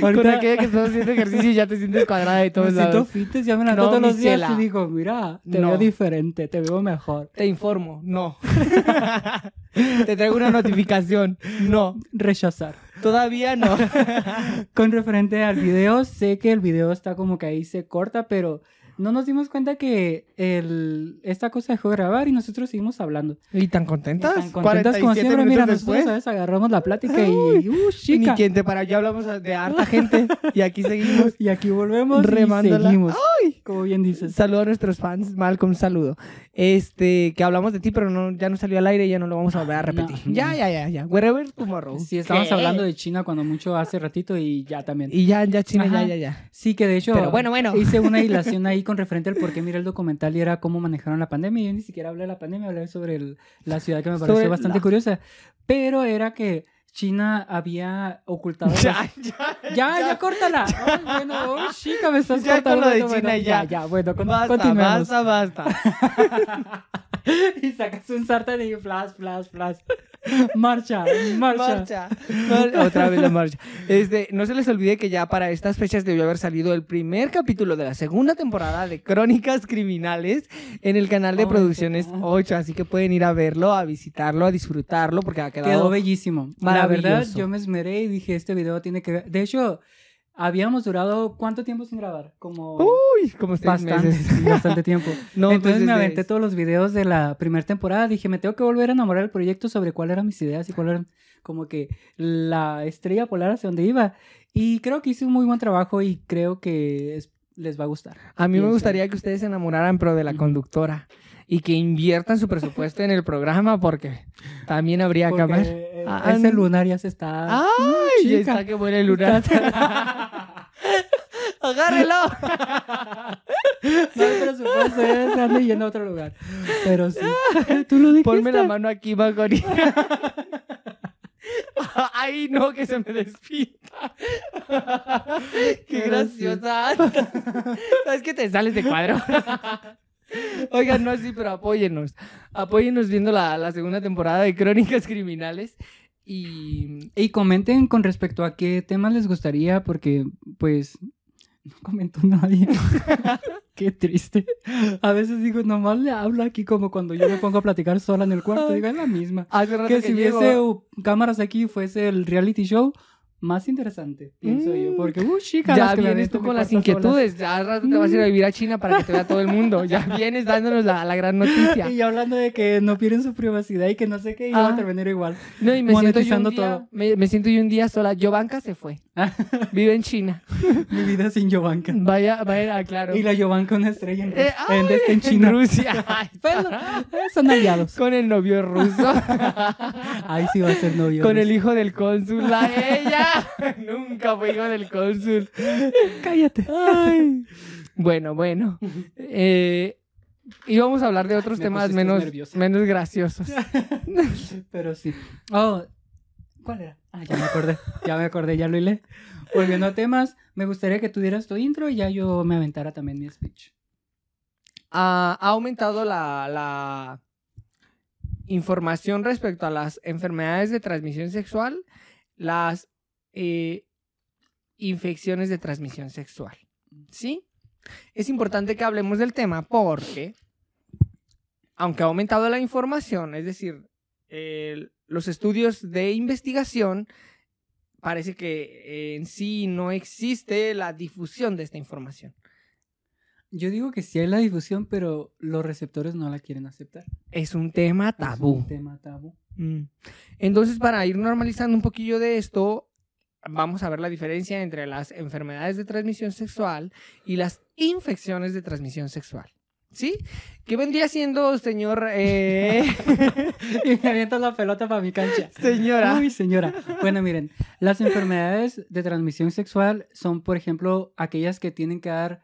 Con Ahorita aquella que estás haciendo ejercicio y ya te sientes cuadrada me todos siento lados. fites, ya me la No, todos los días y digo, mira, te No. veo diferente, te veo mejor. Te informo, no. (laughs) te traigo una notificación, no. Rechazar. Todavía no. (laughs) Con referente al video, sé que el video está como que ahí se corta, pero no nos dimos cuenta que el, esta cosa dejó de grabar y nosotros seguimos hablando. ¿Y tan Y contentas? tan contentas como 47 siempre, mira, minutos nosotros después. ¿sabes? agarramos la plática y, uh, Ni chica. quien te para, ya hablamos de (laughs) harta gente y aquí seguimos. Y aquí volvemos Remándola. y seguimos. ¡Ay! Como bien dices. Saludo a nuestros fans, Malcolm, un saludo. Este, que hablamos de ti, pero no, ya no salió al aire y ya no lo vamos a volver a repetir. No. (laughs) Ya, ya, ya, ya. Wherever tomorrow. Sí, estábamos ¿Qué? hablando de China cuando mucho hace ratito y ya también. Y ya, ya, China, Ajá. ya, ya, ya. Sí, que de hecho Pero bueno, bueno. hice una (laughs) hilación ahí con referente al por qué miré el documental y era cómo manejaron la pandemia. Yo ni siquiera hablé de la pandemia, hablé sobre el- la ciudad que me pareció Sobre bastante la- curiosa. Pero era que China había ocultado... los- Ya, ya, Ya, ya, córtala. Ay, bueno, oh, chica, me estás (laughs) Ya con cortando. lo de Bueno, China, ya. Ya, ya, bueno, con, Basta, basta, basta. (laughs) y sacas un sartén y flash, flash, flash. (laughs) Marcha, marcha. Marcha. Mar- Otra vez la marcha. Este, no se les olvide que ya para estas fechas debió haber salido el primer capítulo de la segunda temporada de Crónicas Criminales en el canal de Producciones qué- 8. Así que pueden ir a verlo, a visitarlo, a disfrutarlo, porque ha Quedó quedado. bellísimo. La verdad, yo me esmeré y dije, este video tiene que ver. De hecho, habíamos durado ¿cuánto tiempo sin grabar? Como Uy, como seis bastante, meses. bastante (laughs) tiempo. No, pues Entonces me aventé todos los videos de la primera temporada. Dije, me tengo que volver a enamorar del proyecto sobre cuáles eran mis ideas y cuál eran como que la estrella polar hacia donde iba. Y creo que hice un muy buen trabajo y creo que es- les va a gustar. A mí me gustaría que ustedes se enamoraran, pero de la conductora. Y que inviertan su presupuesto en el programa, porque también habría que Ah, ese lunar ya se está. ¡Ay! Mm, ya está que buena el lunar. (laughs) ¡Agárrelo! (laughs) No hay presupuesto, ya se anda yendo a otro lugar. Pero sí. (laughs) Tú lo dijiste. Ponme la mano aquí, Macori. Ay, no, que se me despinta. Qué graciosa. ¿Sabes que te sales de cuadro? Oigan, no, sí, pero apóyennos. Apóyennos viendo la, la segunda temporada de Crónicas Criminales. Y Y comenten con respecto a qué temas les gustaría, porque pues no comentó nadie. (laughs) qué triste. A veces digo, nomás le hablo aquí como cuando yo me pongo a platicar sola en el cuarto. Digo, es la misma. hace rato Que que, si hubiese cámaras aquí fuese el reality show, más interesante, pienso Mm. yo. Porque, uh, chica, Ya vienes tú con las inquietudes. Ya al rato te vas a ir a vivir a China para que te vea todo el mundo. Ya (laughs) vienes dándonos la, la gran noticia. Y hablando de que no pierden su privacidad y que no sé qué, y Ah. va a terminar igual. No, y me siento, yo un monetizando día, todo. Me, me siento yo un día sola. Yovanka se fue. (laughs) Vive en China. Mi vida sin Yovanka. Vaya, vaya, ah, claro. Y la Yovanka una estrella en, Rus- Eh, en, ay, en China. Rusia. (laughs) Ay, son aliados. con el novio ruso. Ahí sí va a ser novio. con ruso. el hijo del cónsul. La ella. (laughs) Nunca fue hijo del cónsul. Cállate. Ay. (laughs) Bueno, bueno. Eh, íbamos a hablar de otros Me temas menos, nerviosa. menos graciosos. (laughs) Pero sí. Oh, ¿cuál era? Ah, ya me acordé. Ya me acordé, ya lo hilé. Volviendo a temas, me gustaría que tú dieras tu intro y ya yo me aventara también mi speech. ha, ha aumentado la, la información respecto a las enfermedades de transmisión sexual, las eh, infecciones de transmisión sexual. ¿Sí? Es importante que hablemos del tema porque, aunque ha aumentado la información, es decir, los estudios de investigación parece que en sí no existe la difusión de esta información. Yo digo que sí hay la difusión, pero los receptores no la quieren aceptar. Es un tema Es tabú. un tema tabú. Mm. Entonces, para ir normalizando un poquillo de esto, vamos a ver la diferencia entre las enfermedades de transmisión sexual y las infecciones de transmisión sexual. ¿Sí? ¿Qué vendría siendo, señor? eh, (laughs) y me avientas la pelota para mi cancha. señora. Uy, señora. Bueno, miren, las enfermedades de transmisión sexual son, por ejemplo, aquellas que tienen que dar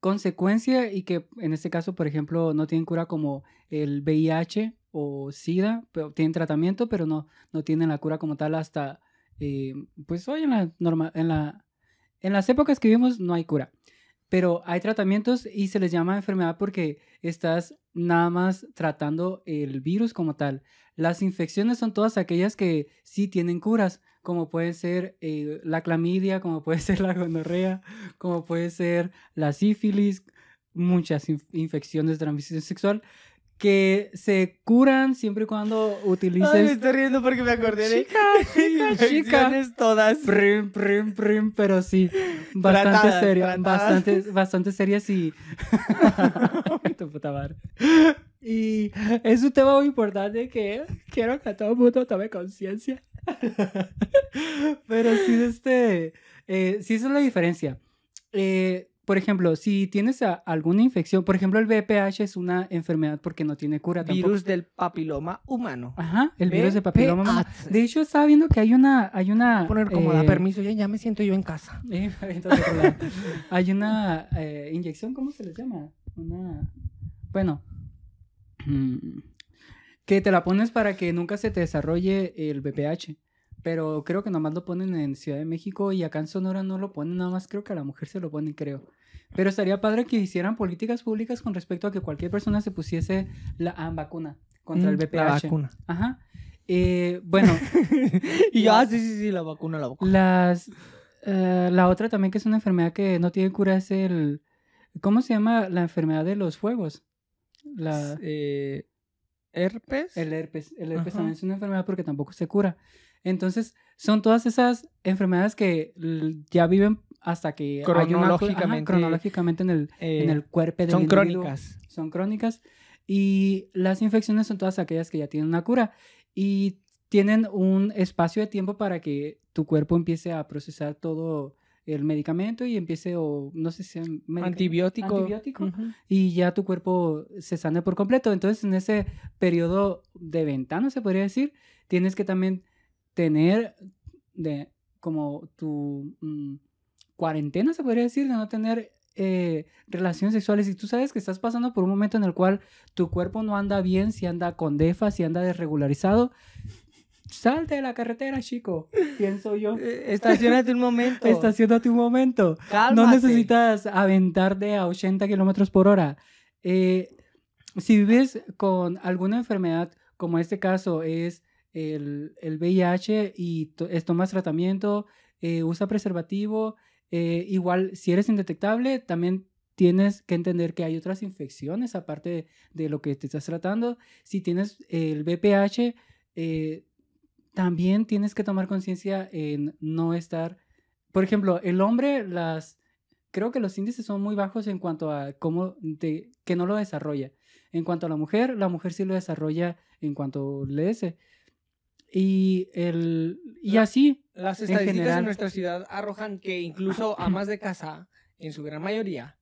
consecuencia y que en este caso, por ejemplo, no tienen cura como el VIH o SIDA, pero tienen tratamiento, pero no, no tienen la cura como tal hasta, eh, pues hoy en la, norma, en, la, en las épocas que vivimos no hay cura. Pero hay tratamientos y se les llama enfermedad porque estás nada más tratando el virus como tal. Las infecciones son todas aquellas que sí tienen curas, como puede ser eh, la clamidia, como puede (laughs) ser la gonorrea, como puede ser la sífilis, muchas inf- infecciones de transmisión sexual que se curan siempre y cuando Ay, me utilices estoy riendo porque me acordé de chica, chica, chica. todas. Prim, prim, prim, pero sí, bastante Tratadas, seria, tratadas. bastante, (laughs) bastante serias y... Tu puta madre. (laughs) Y es un tema muy importante que quiero que todo el mundo tome conciencia. (laughs) Pero sí, este, eh, sí esa es la diferencia. Eh, por ejemplo, si tienes a- alguna infección, por ejemplo, el VPH es una enfermedad porque no tiene cura tampoco. Virus del papiloma humano. Ajá, el virus de papiloma. humano. De hecho, estaba viendo que hay una, hay una. Poner como da eh, permiso, ya, ya me siento yo en casa. (laughs) eh, entonces, (laughs) hay una eh, inyección, ¿cómo se les llama? Una. Bueno. (clears throat) que te la pones para que nunca se te desarrolle el VPH. Pero creo que nomás lo ponen en Ciudad de México y acá en Sonora no lo ponen, nada más creo que a la mujer se lo ponen, creo. Pero estaría padre que hicieran políticas públicas con respecto a que cualquier persona se pusiese la ah, vacuna contra el Mm, VPH. La vacuna. Ajá. Eh, bueno, (laughs) y yo, ah, sí, sí, sí, la vacuna, la vacuna. las, eh, la otra también que es una enfermedad que no tiene cura es el... ¿Cómo se llama la enfermedad de los fuegos? La, Eh, herpes. el herpes. El herpes Ajá. también es una enfermedad porque tampoco se cura. Entonces, son todas esas enfermedades que ya viven hasta que hay una ajá, Cronológicamente, cronológicamente en el, en eh, el cuerpo del son individuo. crónicas. Son crónicas. Y las infecciones son todas aquellas que ya tienen una cura. Y tienen un espacio de tiempo para que tu cuerpo empiece a procesar todo el medicamento y empiece, o no sé si Antibiótico. antibiótico, Ujú. y ya tu cuerpo se sane por completo. Entonces, en ese periodo de ventana, se podría decir, tienes que también tener de como tu mm, cuarentena, se podría decir, de no tener eh, relaciones sexuales. Y tú sabes que estás pasando por un momento en el cual tu cuerpo no anda bien, si anda con defa, si anda desregularizado. Salte de la carretera, chico, pienso yo. (laughs) Estacionate un momento. Estacionate un momento. No necesitas aventarte a 80 kilómetros por hora. Eh, si vives con alguna enfermedad, como este caso es el, el VIH y to- tomas tratamiento, eh, usa preservativo, eh, igual si eres indetectable, también tienes que entender que hay otras infecciones aparte de, de lo que te estás tratando. Si tienes el VPH, eh, también tienes que tomar conciencia en no estar por ejemplo, el hombre, las, creo que los índices son muy bajos en cuanto a cómo, que no lo desarrolla. En cuanto a la mujer, la mujer sí lo desarrolla en cuanto le ese. Y, el, y La- así, Las estadísticas en, general. nuestra ciudad arrojan que incluso amas de casa, en su gran mayoría,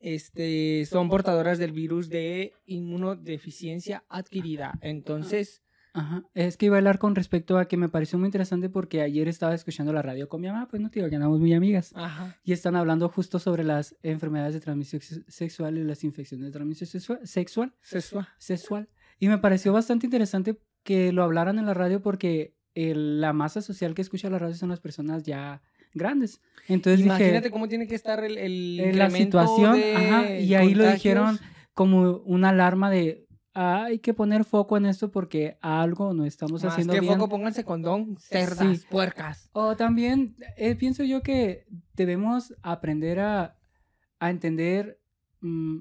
este, son portadoras del virus de inmunodeficiencia adquirida. Entonces, ajá, es que iba a hablar con respecto a que me pareció muy interesante porque ayer estaba escuchando la radio con mi mamá, pues no te digo, ya andamos muy amigas. ajá. Y están hablando justo sobre las enfermedades de transmisión sex- sexual y las infecciones de transmisión sexua- sexual. Sexual. sexual. Y me pareció bastante interesante que lo hablaran en la radio porque la masa social que escucha la radio son las personas ya grandes. Entonces Imagínate dije, cómo tiene que estar el, el en la situación, de ajá, y ahí lo dijeron como una alarma de "Ah, hay que poner foco en esto porque algo no estamos Más haciendo que bien. foco, pónganse condón, cerdas, Sí. puercas. O también eh, pienso yo que debemos aprender a, a entender mm,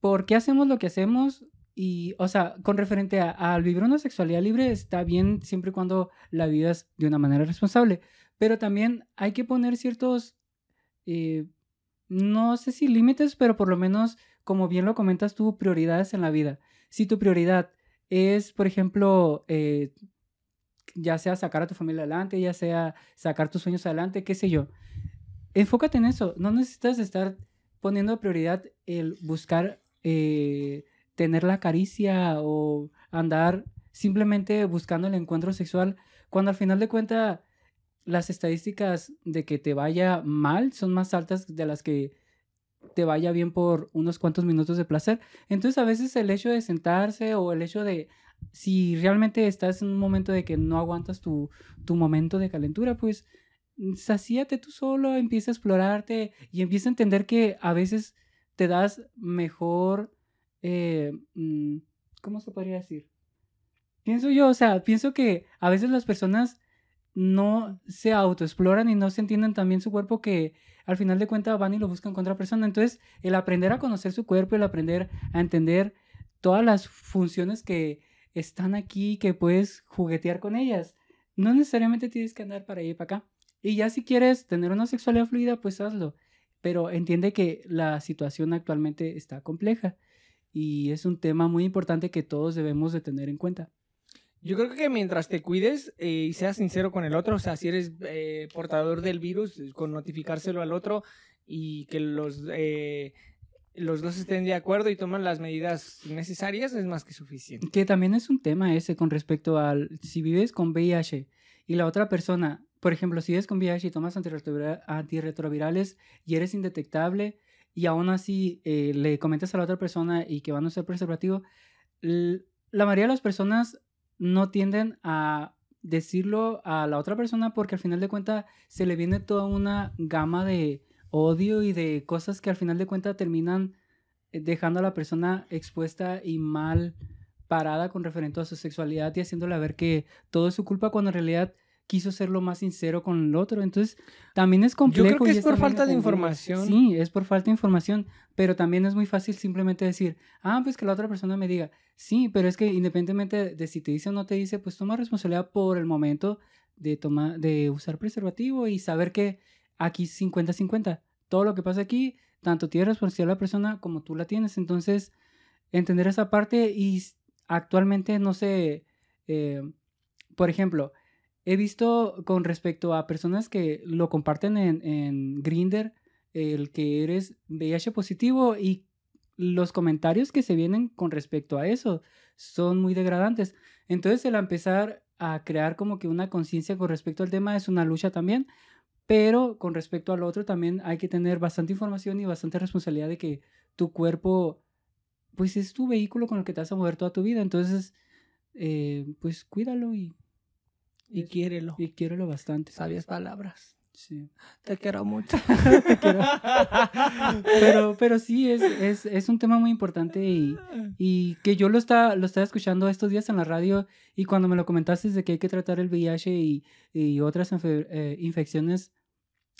por qué hacemos lo que hacemos y, o sea, con referente a- al vivir una sexualidad libre está bien siempre y cuando la vivas de una manera responsable. Pero también hay que poner ciertos, eh, no sé si límites, pero por lo menos, como bien lo comentas tú, prioridades en la vida. Si tu prioridad es, por ejemplo, eh, ya sea sacar a tu familia adelante, ya sea sacar tus sueños adelante, qué sé yo. Enfócate en eso. No necesitas estar poniendo prioridad el buscar eh, tener la caricia o andar simplemente buscando el encuentro sexual, cuando al final de cuentas las estadísticas de que te vaya mal son más altas de las que te vaya bien por unos cuantos minutos de placer. Entonces a veces el hecho de sentarse o el hecho de si realmente estás en un momento de que no aguantas tu, tu momento de calentura, pues mm, sacíate tú solo, empieza a explorarte y empieza a entender que a veces te das mejor, eh, mm, ¿cómo se podría decir? Pienso yo, o sea, pienso que a veces las personas no se autoexploran y no se entienden también su cuerpo que al final de cuentas van y lo buscan con otra persona. Entonces, el aprender a conocer su cuerpo, el aprender a entender todas las funciones que están aquí, que puedes juguetear con ellas, no necesariamente tienes que andar para allá y para acá. Y ya si quieres tener una sexualidad fluida, pues hazlo. Pero entiende que la situación actualmente está compleja y es un tema muy importante que todos debemos de tener en cuenta. Yo creo que mientras te cuides eh, y seas sincero con el otro, o sea, si eres eh, portador del virus, eh, con notificárselo al otro y que los, eh, los dos estén de acuerdo y toman las medidas necesarias, es más que suficiente. Que también es un tema ese con respecto al si vives con VIH y la otra persona, por ejemplo, si vives con VIH y tomas antirretrovira- antirretrovirales y eres indetectable y aún así eh, le comentas a la otra persona y que van a usar preservativo, la mayoría de las personas no tienden a decirlo a la otra persona porque al final de cuentas se le viene toda una gama de odio y de cosas que al final de cuentas terminan eh, dejando a la persona expuesta y mal parada con referente a su sexualidad y haciéndole ver que todo es su culpa cuando en realidad quiso ser lo más sincero con el otro. Entonces, también es complejo. que y es por falta de información. Sí, es por falta de información, pero también es muy fácil simplemente decir, ah, pues que la otra persona me diga, sí, pero es que independientemente de si te dice o no te dice, pues toma responsabilidad por el momento de, tomar, de usar preservativo y saber que aquí 50-50. Todo lo que pasa aquí, tanto tiene responsabilidad la persona como tú la tienes. Entonces, entender esa parte y actualmente, no sé, eh, por ejemplo, he visto con respecto a personas que lo comparten en, en Grinder, el que eres VIH positivo y los comentarios que se vienen con respecto a eso son muy degradantes. Entonces, el empezar a crear como que una conciencia con respecto al tema es una lucha también, pero con respecto al otro también hay que tener bastante información y bastante responsabilidad de que tu cuerpo, pues es tu vehículo con el que te vas a mover toda tu vida. Entonces, eh, pues cuídalo y, Y quiérelo. y quiérelo bastante. Sabias palabras. Sí. Te quiero mucho. (laughs) Te quiero. Pero, pero sí, es, es, es un tema muy importante y, y que yo lo estaba, lo estaba escuchando estos días en la radio y cuando me lo comentaste de que hay que tratar el VIH y, y otras eh, infecciones,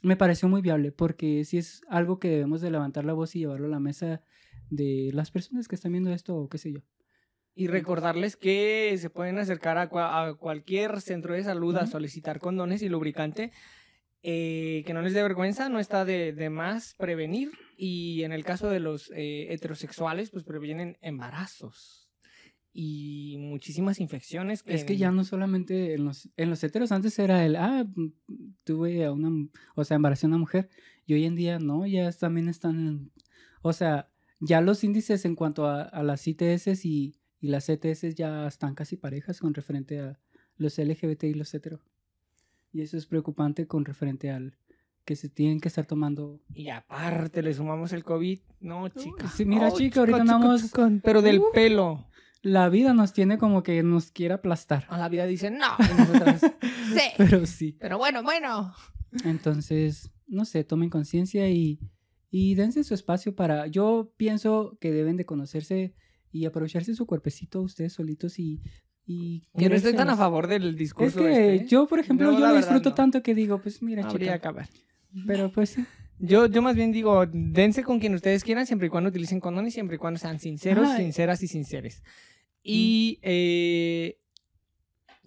me pareció muy viable porque sí es algo que debemos de levantar la voz y llevarlo a la mesa de las personas que están viendo esto o qué sé yo. Y recordarles que se pueden acercar a, cua- a cualquier centro de salud a solicitar condones y lubricante. eh, que no les dé vergüenza, no está de, de más prevenir. Y en el caso de los eh, heterosexuales, pues previenen embarazos y muchísimas infecciones. Que Es que ya no solamente en los, en los heteros antes era el, ah, tuve a una, o sea, embaracé a una mujer. Y hoy en día no, ya también están, en- o sea, ya los índices en cuanto a, a las ITS y, y las CTS ya están casi parejas con referente a los LGBT y los hetero. Y eso es preocupante con referente al que se tienen que estar tomando. Y aparte le sumamos el COVID. No, chica. sí, mira, Oh, chica, ahorita chica, andamos- chica, Pero del Uh. pelo. La vida nos tiene como que nos quiere aplastar. A la vida dice no. (laughs) (laughs) Sí. Pero sí. Pero bueno, bueno. Entonces, no sé, tomen conciencia y, y dense su espacio para... Yo pienso que deben de conocerse y aprovecharse su cuerpecito ustedes solitos y... y Yo no estoy tan a favor del Es discurso que este. yo, por ejemplo, Yo, lo disfruto no. tanto que digo, pues mira, chica, acabar. pero pues sí. Yo, yo más bien digo, dense con quien ustedes quieran, siempre y cuando utilicen condón y siempre y cuando sean sinceros, Ajá. sinceras y sinceres. Y eh,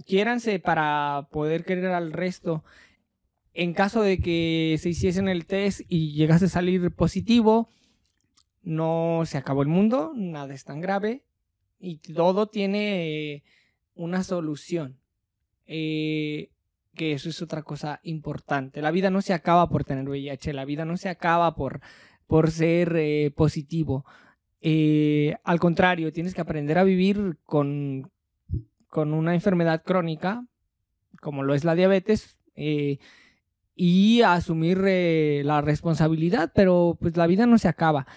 quiéranse para poder querer al resto. En caso de que se hiciesen el test y llegase a salir positivo, no se acabó el mundo, nada es tan grave y todo tiene una solución. Eh, que eso es otra cosa importante. La vida no se acaba por tener VIH, la vida no se acaba por, por ser eh, positivo. Eh, al contrario, tienes que aprender a vivir con, con una enfermedad crónica, como lo es la diabetes, y asumir la responsabilidad, pero pues la vida no se acaba.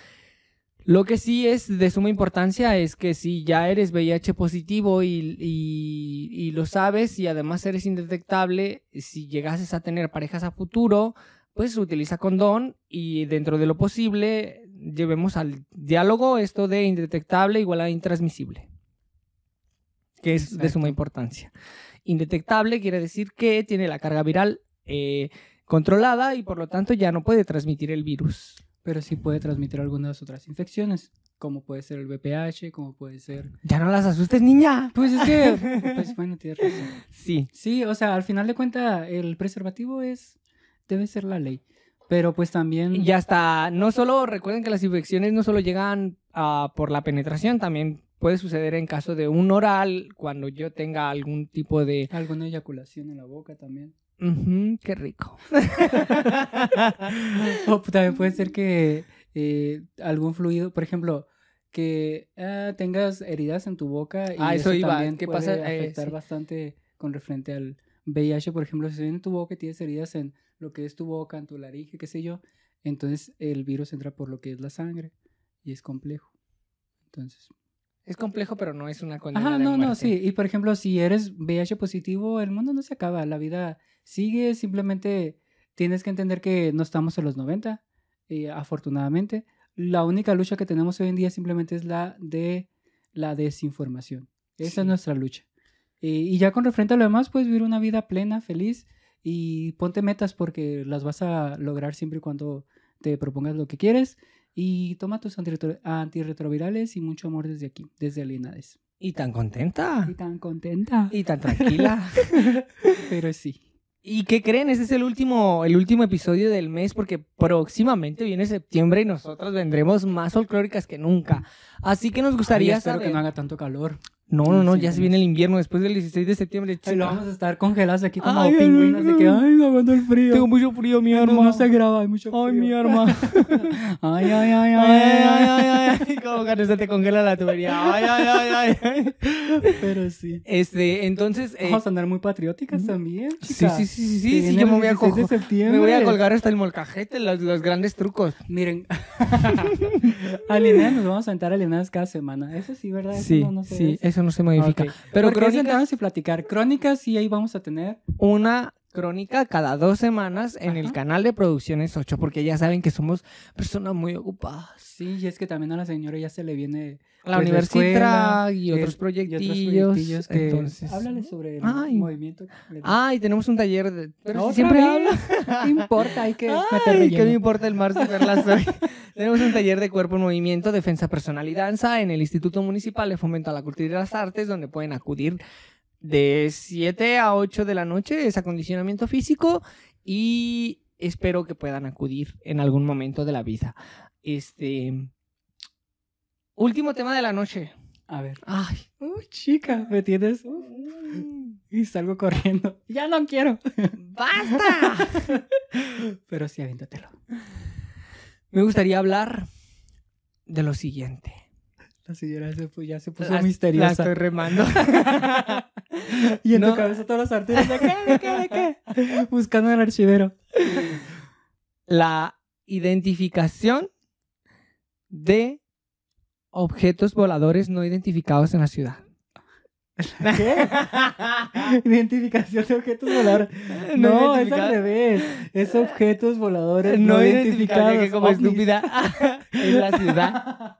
Lo que sí es de suma importancia es que si ya eres VIH positivo y, y- y lo sabes y además eres indetectable, si llegases a tener parejas a futuro, pues utiliza condón y dentro de lo posible llevemos al diálogo esto de indetectable igual a intransmisible, que es de suma importancia. Indetectable quiere decir que tiene la carga viral eh, controlada y por lo tanto ya no puede transmitir el virus. Pero sí puede transmitir algunas otras infecciones, como puede ser el VPH, como puede ser... Ya no las asustes, niña. Pues es que, (laughs) pues bueno, tienes razón. Sí. Sí, o sea, al final de cuentas, el preservativo es, debe ser la ley. Pero pues también... Y hasta, no solo, recuerden que las infecciones no solo llegan ah, por la penetración, también puede suceder en caso de un oral, cuando yo tenga algún tipo de... Alguna eyaculación en la boca también. Ujú, qué rico. (laughs) O también puede ser que eh, algún fluido, por ejemplo, que ah, tengas heridas en tu boca y Ah, eso iba, también ¿qué puede pasa? Eh, afectar sí. bastante con referente al VIH, por ejemplo, si en tu boca y tienes heridas en lo que es tu boca, en tu laringe, qué sé yo, entonces el virus entra por lo que es la sangre y es complejo. Entonces, Es complejo, pero no es una condena Ajá, de no, no, muerte. sí. Y por ejemplo, si eres VIH positivo, el mundo no se acaba, la vida sigue, simplemente tienes que entender que no estamos en los 90, eh, afortunadamente. La única lucha que tenemos hoy en día simplemente es la de la desinformación. Esa Sí. es nuestra lucha. Eh, y ya con referente a lo demás, puedes vivir una vida plena, feliz y ponte metas porque las vas a lograr siempre y cuando te propongas lo que quieres. Y toma tus antirretro- antirretrovirales y mucho amor desde aquí, desde Alinades. Y tan contenta. Y tan contenta. Y tan tranquila. (laughs) Pero sí. ¿Y qué creen? Este es el último, el último episodio del mes porque próximamente viene septiembre y nosotros vendremos más folclóricas que nunca. Así que nos gustaría Ay, espero saber... que no haga tanto calor. No, no, no, Sí, ya se sí. viene el invierno después del 16 de septiembre. Ay, lo vamos a estar congelados aquí como Ay, pingüinos de que, ay, me aguanto el frío. Tengo mucho frío, mi no, arma. no se graba, hay mucho frío. Ay, mi arma. (laughs) Ay, ay, ay, ay, Ay, ay, ay. Como que no se te congela la tubería. Ay, ay, ay, ay. Pero sí. Este, entonces... eh, Vamos a andar muy patrióticas también, sí, chicas. sí, sí, sí, sí, sí, viene yo me voy a 16 de cojo- septiembre. me voy a colgar hasta el molcajete, los, los grandes trucos. Miren, (laughs) alineadas nos vamos a sentar alineadas cada semana. Eso sí, ¿verdad? Eso Sí, no, no se sí, hace. Eso no se modifica. Ok. Pero Porque crónicas, sentarnos y platicar. Crónicas sí ahí vamos a tener. una crónica cada dos semanas en el canal de Producciones 8, porque ya saben que somos personas muy ocupadas. Sí, y es que también a la señora ya se le viene La Pues, universidad y otros y otros proyectillos. que entonces... háblale sobre el Ay. movimiento. Ah, y tenemos un taller de... Pero si ¿Otra siempre vez? hablo. (laughs) ¿Qué importa? Hay que Ay. ¿qué me importa el mar verlas hoy? (laughs) Tenemos un taller de cuerpo en movimiento, defensa personal y danza en el Instituto Municipal de Fomento a la Cultura y las Artes, donde pueden acudir de 7 a 8 de la noche, es acondicionamiento físico y espero que puedan acudir en algún momento de la vida. Este... Último tema de la noche. A ver. Ay. Uy, chica, me tienes. Y salgo corriendo. Ya no quiero. ¡Basta! (laughs) Pero sí, aviéntatelo. Me gustaría hablar de lo siguiente. La señora se ya se puso La- La misteriosa. estoy remando. (laughs) Y en No. tu cabeza todos los artistas. ¿De qué? ¿De qué? ¿De qué? (laughs) Buscando en el archivero. la identificación de objetos voladores no identificados en la ciudad. ¿Qué? (laughs) Identificación de objetos voladores. No No, es al revés. Es objetos voladores No no, identificados identificados. que como ovnis. estúpida (laughs) en la ciudad.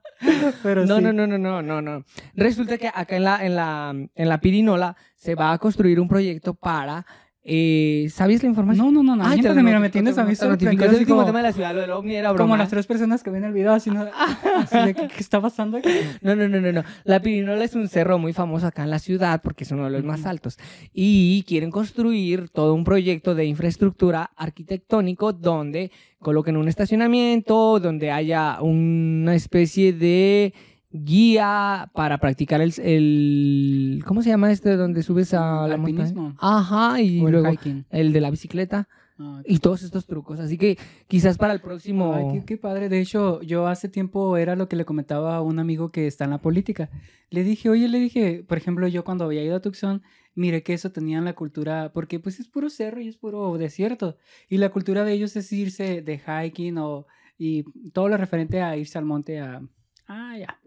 Pero No, sí. no, no, no, no, no, no. Resulta que acá en la, en la, en la Pirinola se va a construir un proyecto para Eh, ¿Sabías la información? No, no, no, no. Ay, te mira, me tienes a mí sorprendido. El último como, tema de la ciudad, lo del ovni era broma. como las tres personas que ven el video, así, ¿no? (laughs) Así de, ¿qué, qué está pasando aquí? No, no, no, no, no. La Pirinola es un cerro muy famoso acá en la ciudad porque es uno de los más altos. Y quieren construir todo un proyecto de infraestructura arquitectónico donde coloquen un estacionamiento, donde haya una especie de guía para practicar el, el- ¿cómo se llama este donde subes a la Alpinismo. montaña? Ajá, y O luego el de la bicicleta Ah, y todos estos trucos. Así que quizás para el próximo Ay, qué, qué padre. De hecho, yo hace tiempo era lo que le comentaba a un amigo que está en la política. Le dije, oye, le dije, por ejemplo, yo cuando había ido a Tucson, miré que eso tenían la cultura, porque pues es puro cerro y es puro desierto. Y la cultura de ellos es irse de hiking o, y todo lo referente a irse al monte a... Ah, ya.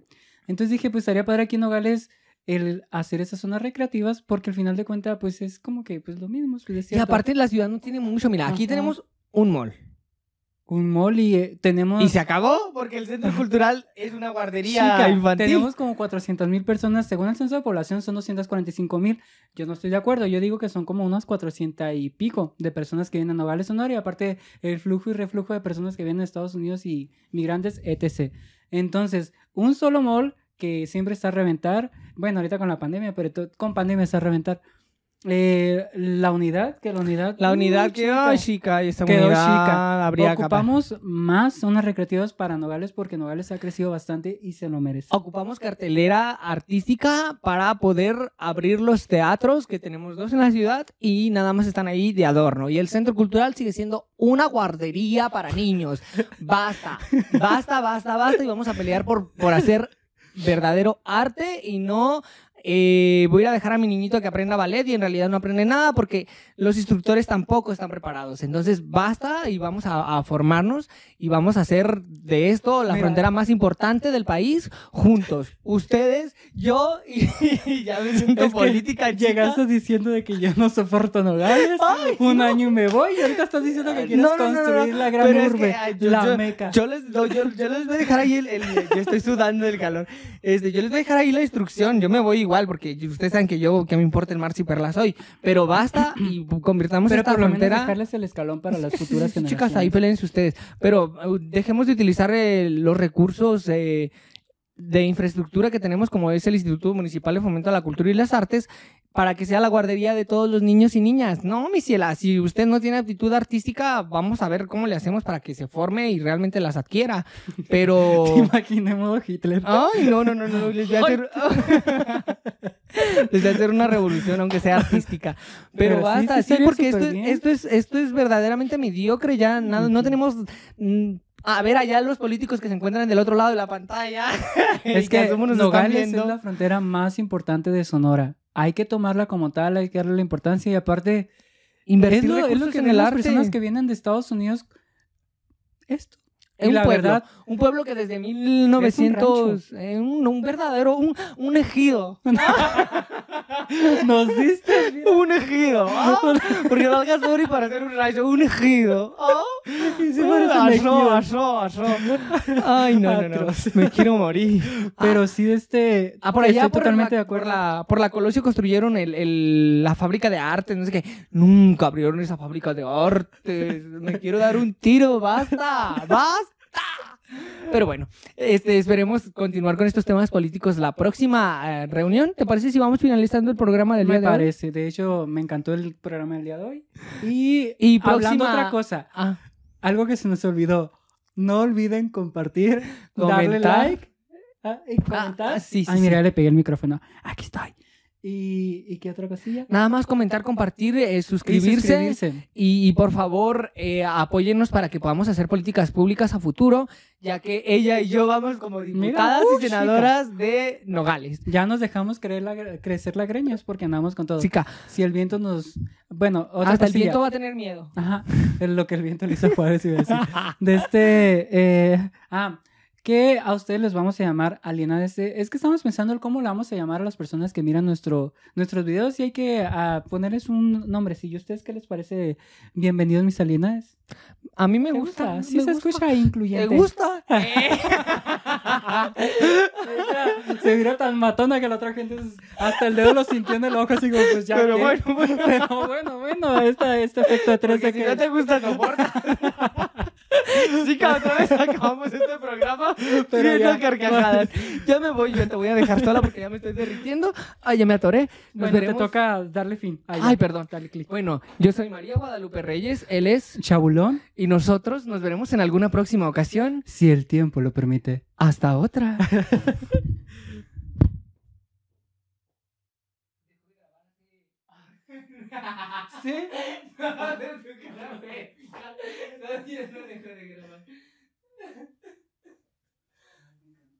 Entonces dije, pues estaría padre aquí en Nogales el hacer esas zonas recreativas, porque al final de cuentas, pues es como que pues lo mismo, Y aparte la ciudad no tiene mucho. Mira, aquí Ajá. tenemos un mall. Un mall y eh, tenemos... Y se acabó porque el centro cultural es una guardería Chica, infantil. Tenemos como 400 mil personas. Según el censo de población, son 245 mil. Yo no estoy de acuerdo. Yo digo que son como unas 400 y pico de personas que vienen a Nogales, Sonora. Y aparte, el flujo y reflujo de personas que vienen de Estados Unidos y migrantes, etc. Entonces, un solo mall que siempre está a reventar. Bueno, ahorita con la pandemia, pero con pandemia está a reventar. Eh, la unidad, que la unidad. La uh, unidad quedó chica. y esta Quedó unidad chica. habría Ocupamos más zonas recreativas para Nogales porque Nogales ha crecido bastante y se lo merece. Ocupamos cartelera artística para poder abrir los teatros, que tenemos dos en la ciudad, y nada más están ahí de adorno. Y el centro cultural sigue siendo una guardería para niños. Basta, basta, basta, basta, y vamos a pelear por, por hacer verdadero arte y no... eh, voy a ir a dejar a mi niñito que aprenda ballet y en realidad no aprende nada porque los instructores tampoco están preparados. Entonces basta y vamos a, a formarnos y vamos a hacer de esto la Mira. frontera más importante del país juntos. Ustedes, yo y, (laughs) y ya me siento Es que política. chica. Llegaste diciendo de que yo no soporto Nogales. Ay, un no. año y me voy. Y ahorita estás diciendo que quieres No, no, construir la gran pero es urbe, que, ay, yo- la yo- meca. Yo les, yo, yo les voy a dejar ahí el, el- Yo estoy sudando del calor. Este, yo les voy a dejar ahí la instrucción. Yo me voy igual porque ustedes saben que yo, que me importa el mar si perlas hoy. Pero basta y convirtamos Pero esta por lo menos frontera... dejarles el escalón para las (laughs) futuras generaciones. Chicas, ahí peleense ustedes. Pero uh, dejemos de utilizar eh, los recursos eh, de infraestructura que tenemos, como es el Instituto Municipal de Fomento a la Cultura y las Artes, para que sea la guardería de todos los niños y niñas. No, mi ciela, si usted no tiene aptitud artística, vamos a ver cómo le hacemos para que se forme y realmente las adquiera. Pero... (laughs) Te imaginé modo Hitler. Ay, no, no, no, no, les voy a hacer... (laughs) les voy a hacer una revolución, aunque sea artística. Pero, Pero basta, sí porque esto, esto, es, esto es verdaderamente mediocre, ya nada, no tenemos... mm, a ver, allá los políticos que se encuentran del otro lado de la pantalla. (laughs) Es que están Nogales es la frontera más importante de Sonora. Hay que tomarla como tal, hay que darle la importancia y aparte Invertir es lo, es lo recursos que en el las arte. personas que vienen de Estados Unidos. Esto. Es un la pueblo, verdad, un pueblo que desde 1900, eh, un, un verdadero, un, un ejido, (laughs) nos diste. un ejido, ah, (laughs) porque no alcanzó sorry para hacer un rayo, un ejido, ah. Y parece un Asó, asó, asó. Ay, no, no, no. Me quiero morir. Pero sí, este. Ah, por allá, estoy por totalmente la, de acuerdo. Por la, por la Colosio construyeron el, el- la fábrica de arte, no sé qué. Nunca abrieron esa fábrica de arte. Me quiero dar un tiro, basta, basta. Pero bueno, este, esperemos continuar con estos temas políticos la próxima eh, reunión. ¿Te parece si vamos finalizando el programa del día Me de hoy? parece. De hecho, me encantó el programa del día de hoy. Y, Y hablando próxima- otra cosa, Ah, algo que se nos olvidó. No olviden compartir, darle Comentar. like ah, y comentar. ah, sí, sí, Ay, mira, sí. le pegué el micrófono. Aquí estoy. ¿Y, ¿y qué otra cosilla? nada más comentar, compartir, eh, Y suscribirse. suscribirse. Y, y por favor, eh, apóyennos para que podamos hacer políticas públicas a futuro, ya que ella y yo vamos como diputadas uh, y senadoras de Nogales. Ya nos dejamos creer la- crecer las greñas porque andamos con todo. Chica, Si el viento nos... Bueno, otra hasta el viento va a tener miedo. Ajá, es lo que el viento le hizo a Juárez. (laughs) De este... eh, ah, que a ustedes les vamos a llamar alienades. de- Es que estamos pensando en cómo le vamos a llamar a las personas que miran nuestro, nuestros videos y hay que ah, ponerles un nombrecillo. ¿Ustedes qué les parece? Bienvenidos mis alienades. A mí me ¿Te gusta. Sí me se gusta. escucha ¿Te incluyente. gusta? (laughs) Se mira tan matona que la otra gente hasta el dedo lo sintió en el ojo, así como pues ya. Pero bueno, bueno. (laughs) Pero bueno, bueno, este, este efecto de 3 Porque de si que... no te gusta, soporta. sí, (laughs) (laughs) que otra vez (laughs) acabamos este programa. Pero ya. carcajadas. (laughs) Ya me voy, yo te voy a dejar sola porque ya me estoy derritiendo. Ay, ya me atoré. Nos Bueno, veremos. te toca darle fin. Ay, ya. perdón. Dale clic. Bueno, yo soy María Guadalupe Reyes, él es, Chabulón, y nosotros nos veremos en alguna próxima ocasión. si el tiempo lo permite. Hasta otra. ¿Sí? (laughs) No, no dejó de grabar.